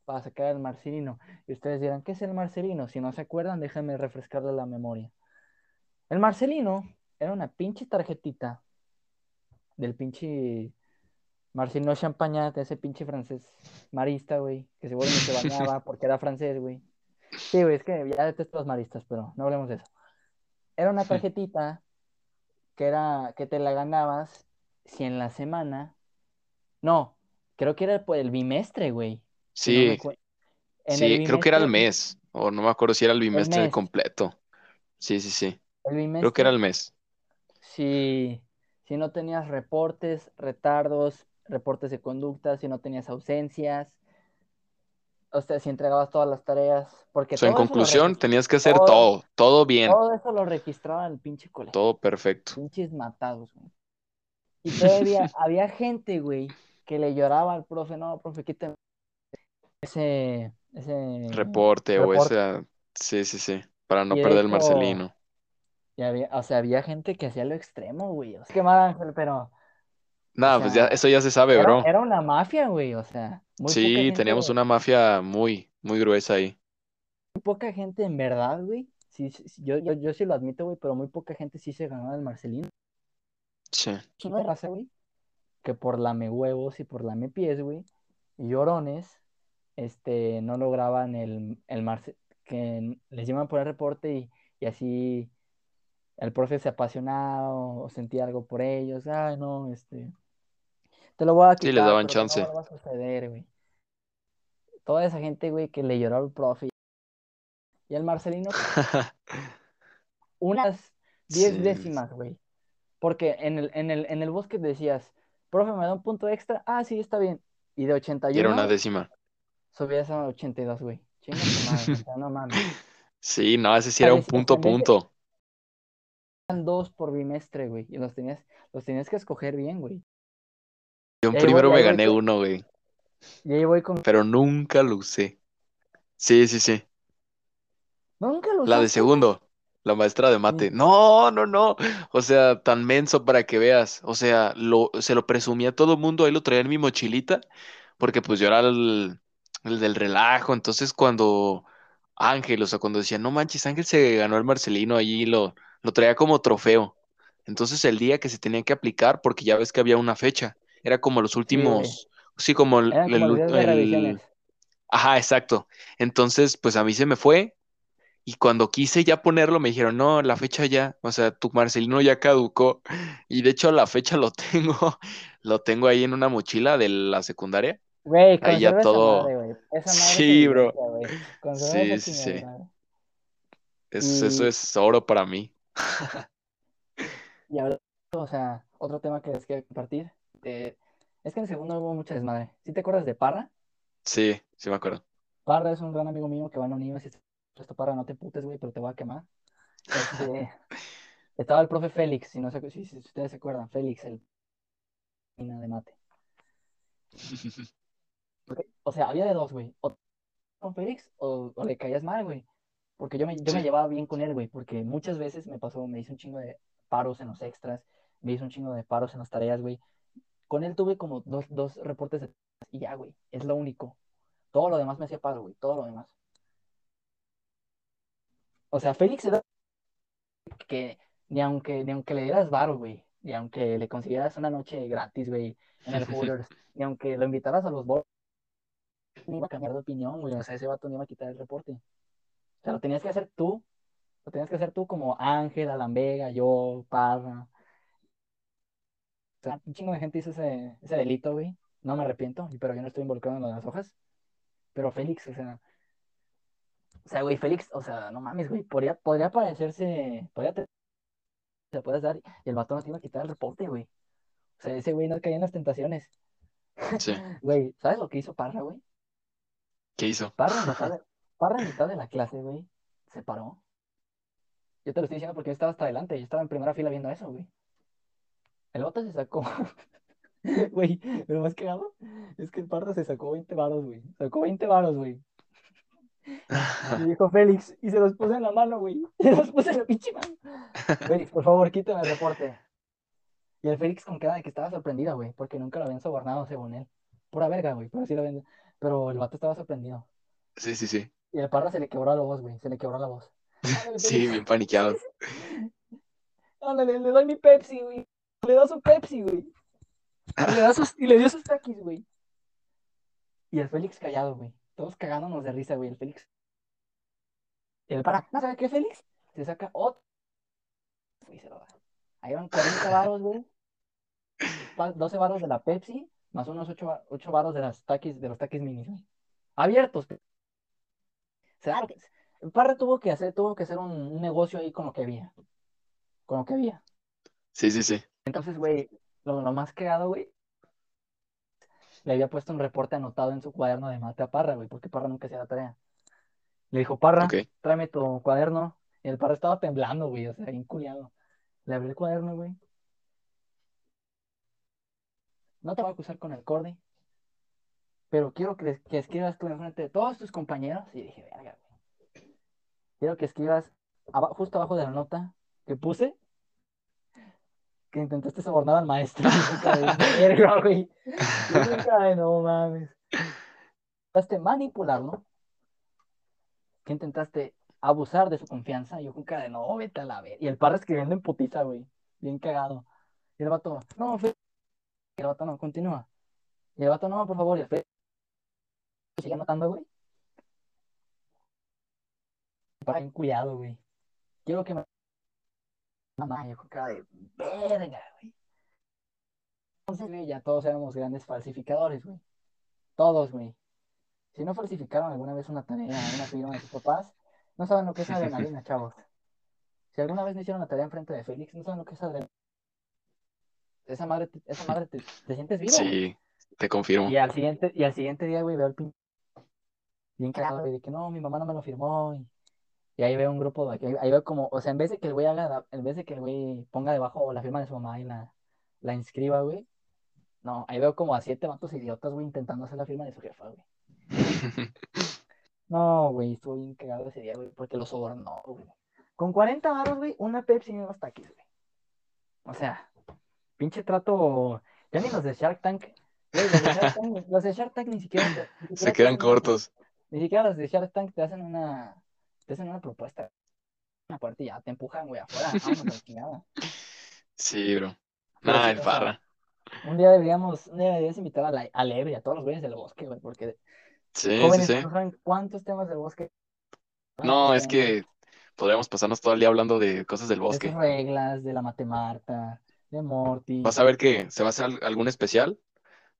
para sacar el marcelino. Y ustedes dirán, ¿qué es el marcelino? Si no se acuerdan, déjenme refrescarles la memoria. El marcelino era una pinche tarjetita del pinche Marcelino Champagnat, ese pinche francés marista, güey, que seguramente se bañaba porque era francés, güey. Sí, güey, es que ya detesto los maristas, pero no hablemos de eso. Era una tarjetita que era que te la ganabas si en la semana. No, creo que era por el bimestre, güey. Si no me Sí, en sí, creo que era el mes, o no me acuerdo si era el bimestre mes. completo. Sí, sí, sí, El creo que era el mes. si, si no tenías reportes, retardos, reportes de conducta, si no tenías ausencias, o sea, si entregabas todas las tareas, porque O sea, en conclusión, tenías que hacer todo- todo, todo bien, todo eso lo registraba el pinche colegio. todo perfecto. Pinches matados, güey. Y todavía había gente, güey, que le lloraba al profe, no, profe, quítame ese, ese Reporte o reporte". esa, sí, sí, sí, para no Y perder el Marcelino. Y había, o sea, había gente que hacía lo extremo, güey. O sea, qué mal, Ángel, pero Nada, pues sea, ya, eso ya se sabe, era, bro. era una mafia, güey. O sea, muy poca Sí, gente, teníamos una mafia muy, muy gruesa ahí. muy poca gente en verdad, güey. Sí, yo, yo, yo sí lo admito, güey, pero muy poca gente sí se ganó del Marcelino. Sí. De raza, güey, que por lame huevos y por lame pies, güey, y llorones, este, no lograban el, el Marce- que les llaman por el reporte y, y así el profe se apasionaba o, o sentía algo por ellos. Ay, no, este, te lo voy a Sí, les quitar, daban no chance. vuelva a suceder, güey. Toda esa gente, güey, que le lloró al profe. Y el Marcelino, unas diez Sí. décimas, güey. Porque en el, en el, en el bosque decías, profe, me da un punto extra. Ah, sí, está bien. Y de Y era 81 una décima. Subías a 82, güey. Chinga o sea, no mames. Sí, no, ese sí era un punto de- punto. Eran dos por bimestre, güey. Y los tenías, los tenías que escoger bien, güey. Yo en voy- primero me gané con- uno, güey. Y ahí voy con. Pero nunca lo usé. Sí, sí, sí. Nunca lo La de segundo, la maestra de mate. No, no, no. O sea, tan menso para que veas. O sea, lo, se lo presumía a todo el mundo, ahí lo traía en mi mochilita, porque pues yo era el, el del relajo. Entonces cuando Ángel, o sea, cuando decía, no manches, Ángel se ganó el Marcelino, allí lo, lo traía como trofeo. Entonces el día que se tenía que aplicar, porque ya ves que había una fecha, era como los últimos, sí, como el, el- el-. Ajá, exacto. Entonces, pues a mí se me fue. Y cuando quise ya ponerlo, me dijeron, no, la fecha ya, o sea, tu Marcelino ya caducó. Y de hecho, la fecha lo tengo, lo tengo ahí en una mochila de la secundaria. Güey, Ahí ya esa todo- madre. Esa madre Sí, bro. Sí, sí, sí. eso es oro para mí. Y ahora, o sea, otro tema que les quiero compartir. eh, es que en el segundo hubo mucha desmadre. ¿Sí te acuerdas de Parra? Sí, sí me acuerdo. Parra es un gran amigo mío que va en la universidad. Si esto Parra, no te putes, güey, pero te voy a quemar. Este, estaba el profe Félix, si, no sé, si, si ustedes se acuerdan, Félix, el de mate. O sea, había de dos, güey. O con Félix o, o le caías mal, güey. Porque yo me, yo me llevaba bien con él, güey. Porque muchas veces me pasó, me hizo un chingo de paros en los extras, me hizo un chingo de paros en las tareas, güey. Con él tuve como dos, dos reportes de y ya, güey. Es lo único. Todo lo demás me hacía paro, güey. Todo lo demás. O sea, Félix era que ni aunque, ni aunque le dieras varo, güey. Ni aunque le consiguieras una noche gratis, güey, en el Hooters. ni aunque lo invitaras a los bolos, ni iba a cambiar de opinión, güey. O sea, ese vato no iba a quitar el reporte. O sea, lo tenías que hacer tú. Lo tenías que hacer tú como Ángel, Alan Vega, yo, Parra. O sea, un chingo de gente hizo ese, ese delito, güey. No me arrepiento, pero yo no estoy involucrado en lo de las hojas. Pero Félix, o sea. O sea, güey, Félix, o sea, no mames, güey. Podría, podría parecerse. Podría te, se puedes dar. Y el vato no te iba a quitar el reporte, güey. O sea, ese güey no caía en las tentaciones. Sí. Güey, ¿sabes lo que hizo Parra, güey? ¿Qué hizo? Parra en mitad de, la clase, güey. Se paró. Yo te lo estoy diciendo porque yo estaba hasta adelante. Yo estaba en primera fila viendo eso, güey. El vato se sacó. Güey, lo más cagado es que el Parra se sacó 20 varos, güey. Sacó 20 varos, güey. Y dijo Félix, y se los puse en la mano, güey. Se los puse en la pinche mano. Félix, por favor, quítame el reporte. Y el Félix con cara de que estaba sorprendido, güey, porque nunca lo habían sobornado, según él. Pura verga, güey, pero sí lo habían... Pero el vato estaba sorprendido. Sí, sí, sí. Y el Parra se le quebró la voz, güey, se le quebró la voz. Ándale, Sí, bien paniqueado. ándale, le doy mi Pepsi, güey. Le da su Pepsi, güey. Y le, da sus- y le dio sus taquis, güey. Y el Félix callado, güey. Todos cagándonos de risa, güey, el Félix. Y el Parra, ¿no sabe qué, Félix? Se saca otro. Y se lo da. Ahí van 40 varos, güey. Pa- 12 varos de la Pepsi, más unos 8, va- 8 varos de, las taquis, de los taquis minis, güey. Abiertos. sea, el Parra tuvo que hacer, tuvo que hacer un, un negocio ahí con lo que había. Con lo que había. Sí, sí, sí. Entonces, güey, lo, lo más cagado, güey, le había puesto un reporte anotado en su cuaderno de mate a Parra, güey, porque Parra nunca hacía la tarea. Le dijo, Parra, tráeme tu cuaderno. Y el Parra estaba temblando, güey, o sea, bien culiado. Le abrí el cuaderno, güey. No te voy a acusar con el corte, pero quiero que, escribas tú enfrente de todos tus compañeros. Y dije, verga, güey. Quiero que escribas justo abajo de la nota que puse que intentaste sobornar al maestro. Verga, güey. Y yo cara de, no mames. Intentaste manipularlo. Que intentaste abusar de su confianza. Yo con de, no, vete a la vez. Y el parra escribiendo en putiza, güey. Bien cagado. Y el vato, no, fe-". El vato, no, continúa. Y el vato, no, por favor. Y el sigue anotando, güey. Para bien cuidado, güey. Quiero que me. Mamá, yo con cara de verga, güey. Entonces, güey, ya todos éramos grandes falsificadores, güey. Todos, güey. Si no falsificaron alguna vez una tarea, una firma de sus papás, no saben lo que es adrenalina, chavos. Si alguna vez no hicieron la tarea enfrente de Félix, no saben lo que es adrenalina. Esa madre, esa madre te, te sientes vivo. Sí, te confirmo. Y al siguiente, y al siguiente día, güey, veo el pin... Bien cagado, güey, de que no, mi mamá no me lo firmó. Y, y ahí veo un grupo, de, ahí, ahí veo como, o sea, en vez de que el güey haga, en vez de que el güey ponga debajo la firma de su mamá y la, la inscriba, güey, No, ahí veo como a siete vatos idiotas, güey, intentando hacer la firma de su jefa, güey. No, güey, estuvo bien cagado ese día, güey, porque lo sobornó, güey. Con 40 baros, güey, una Pepsi y unos taquis, güey. O sea, pinche trato. Ya ni los de Shark Tank. Güey, los de Shark Tank, los de Shark Tank ni siquiera. ni siquiera Se quedan cortos. Ni siquiera los de Shark Tank te hacen una. Te hacen una propuesta. Una ya te empujan, güey, afuera. Vámonos, a la chingada. Sí, bro. Sí, el farra. Un día deberíamos, un día deberías invitar a, la, a y a todos los güeyes del bosque, güey, porque Sí, sí, jóvenes sí. no saben cuántos temas del bosque. No, es que podríamos pasarnos todo el día hablando de cosas del De bosque. reglas, de la matemarta, de Morty. Vas a ver que se va a hacer al- algún especial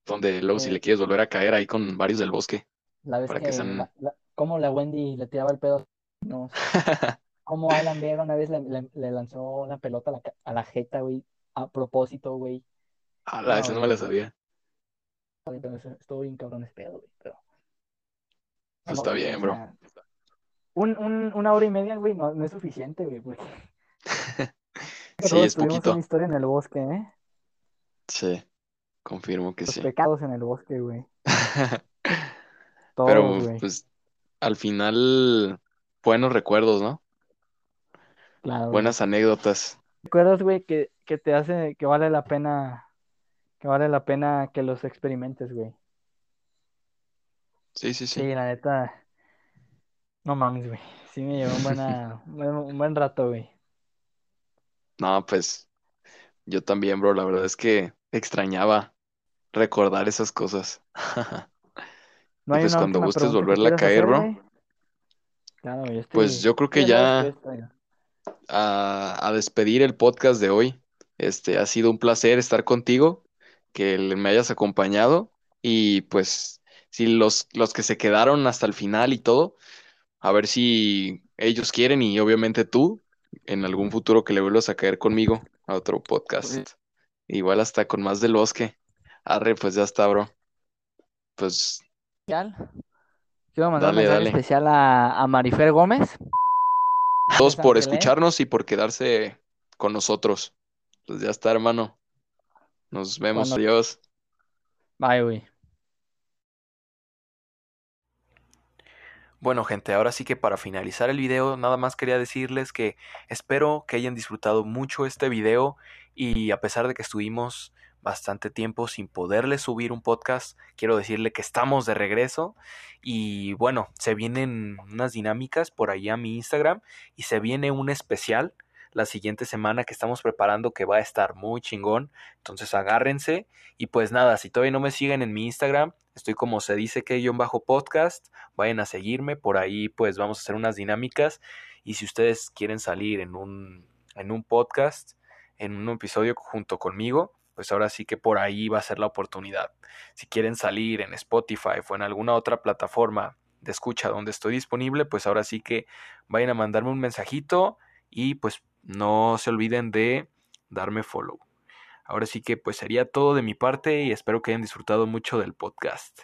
donde luego si Eh, le quieres volver a caer ahí con varios del bosque La vez para que, que sean... la, la- cómo la Wendy le tiraba el pedo. No, cómo Alan Vega una vez le, le- le lanzó una pelota a la, a la jeta, güey, a propósito, güey. Ala, No, esa no me la sabía. Estuvo bien cabrón ese pedo, güey. Pero, no, está bien, o bro. un, un- una hora y media, güey, no, no es suficiente, güey. porque Sí, es poquito. una historia en el bosque, ¿eh? Sí, confirmo que Los sí. pecados en el bosque, güey. Pero güey. pues al final buenos recuerdos, ¿no? Claro, güey. Buenas anécdotas. ¿Recuerdas, güey, que, que te hace, que vale la pena, que vale la pena que los experimentes, güey? Sí, sí, sí. Sí, la neta, no mames, güey. Sí me llevó un, buena, un buen- un buen rato, güey. No, pues yo también, bro. La verdad es que extrañaba recordar esas cosas. ¿No Y hay pues una cuando última gustes pregunta que volverla a quieras caer, bro, güey? Claro, yo pues estoy, yo creo que ya a, a despedir el podcast de hoy. Este, ha sido un placer estar contigo, que me hayas acompañado y pues si los, los que se quedaron hasta el final y todo, a ver si ellos quieren y obviamente tú en algún futuro que le vuelvas a caer conmigo a otro podcast. Igual hasta con más del bosque. Arre, pues ya está, bro. Pues especial. Quiero mandar un Dale, mensaje dale. especial a, a Marifer Gómez. todos por escucharnos y por quedarse con nosotros. Pues ya está, hermano. Nos vemos. Cuando- Adiós. Bye, güey. Bueno, gente, ahora sí que para finalizar el video, nada más quería decirles que espero que hayan disfrutado mucho este video y a pesar de que estuvimos bastante tiempo sin poderles subir un podcast, quiero decirle que estamos de regreso y bueno, se vienen unas dinámicas por ahí a mi Instagram y se viene un especial la siguiente semana que estamos preparando que va a estar muy chingón, entonces agárrense. Y pues nada, si todavía no me siguen en mi Instagram, estoy como se dice que yo bajo podcast vayan a seguirme, por ahí pues vamos a hacer unas dinámicas. Y si ustedes quieren salir en un, en un podcast, en un episodio junto conmigo, pues ahora sí que por ahí va a ser la oportunidad. Si quieren salir en Spotify o en alguna otra plataforma de escucha donde estoy disponible, pues ahora sí que vayan a mandarme un mensajito y pues no se olviden de darme follow. Ahora sí que pues sería todo de mi parte y espero que hayan disfrutado mucho del podcast.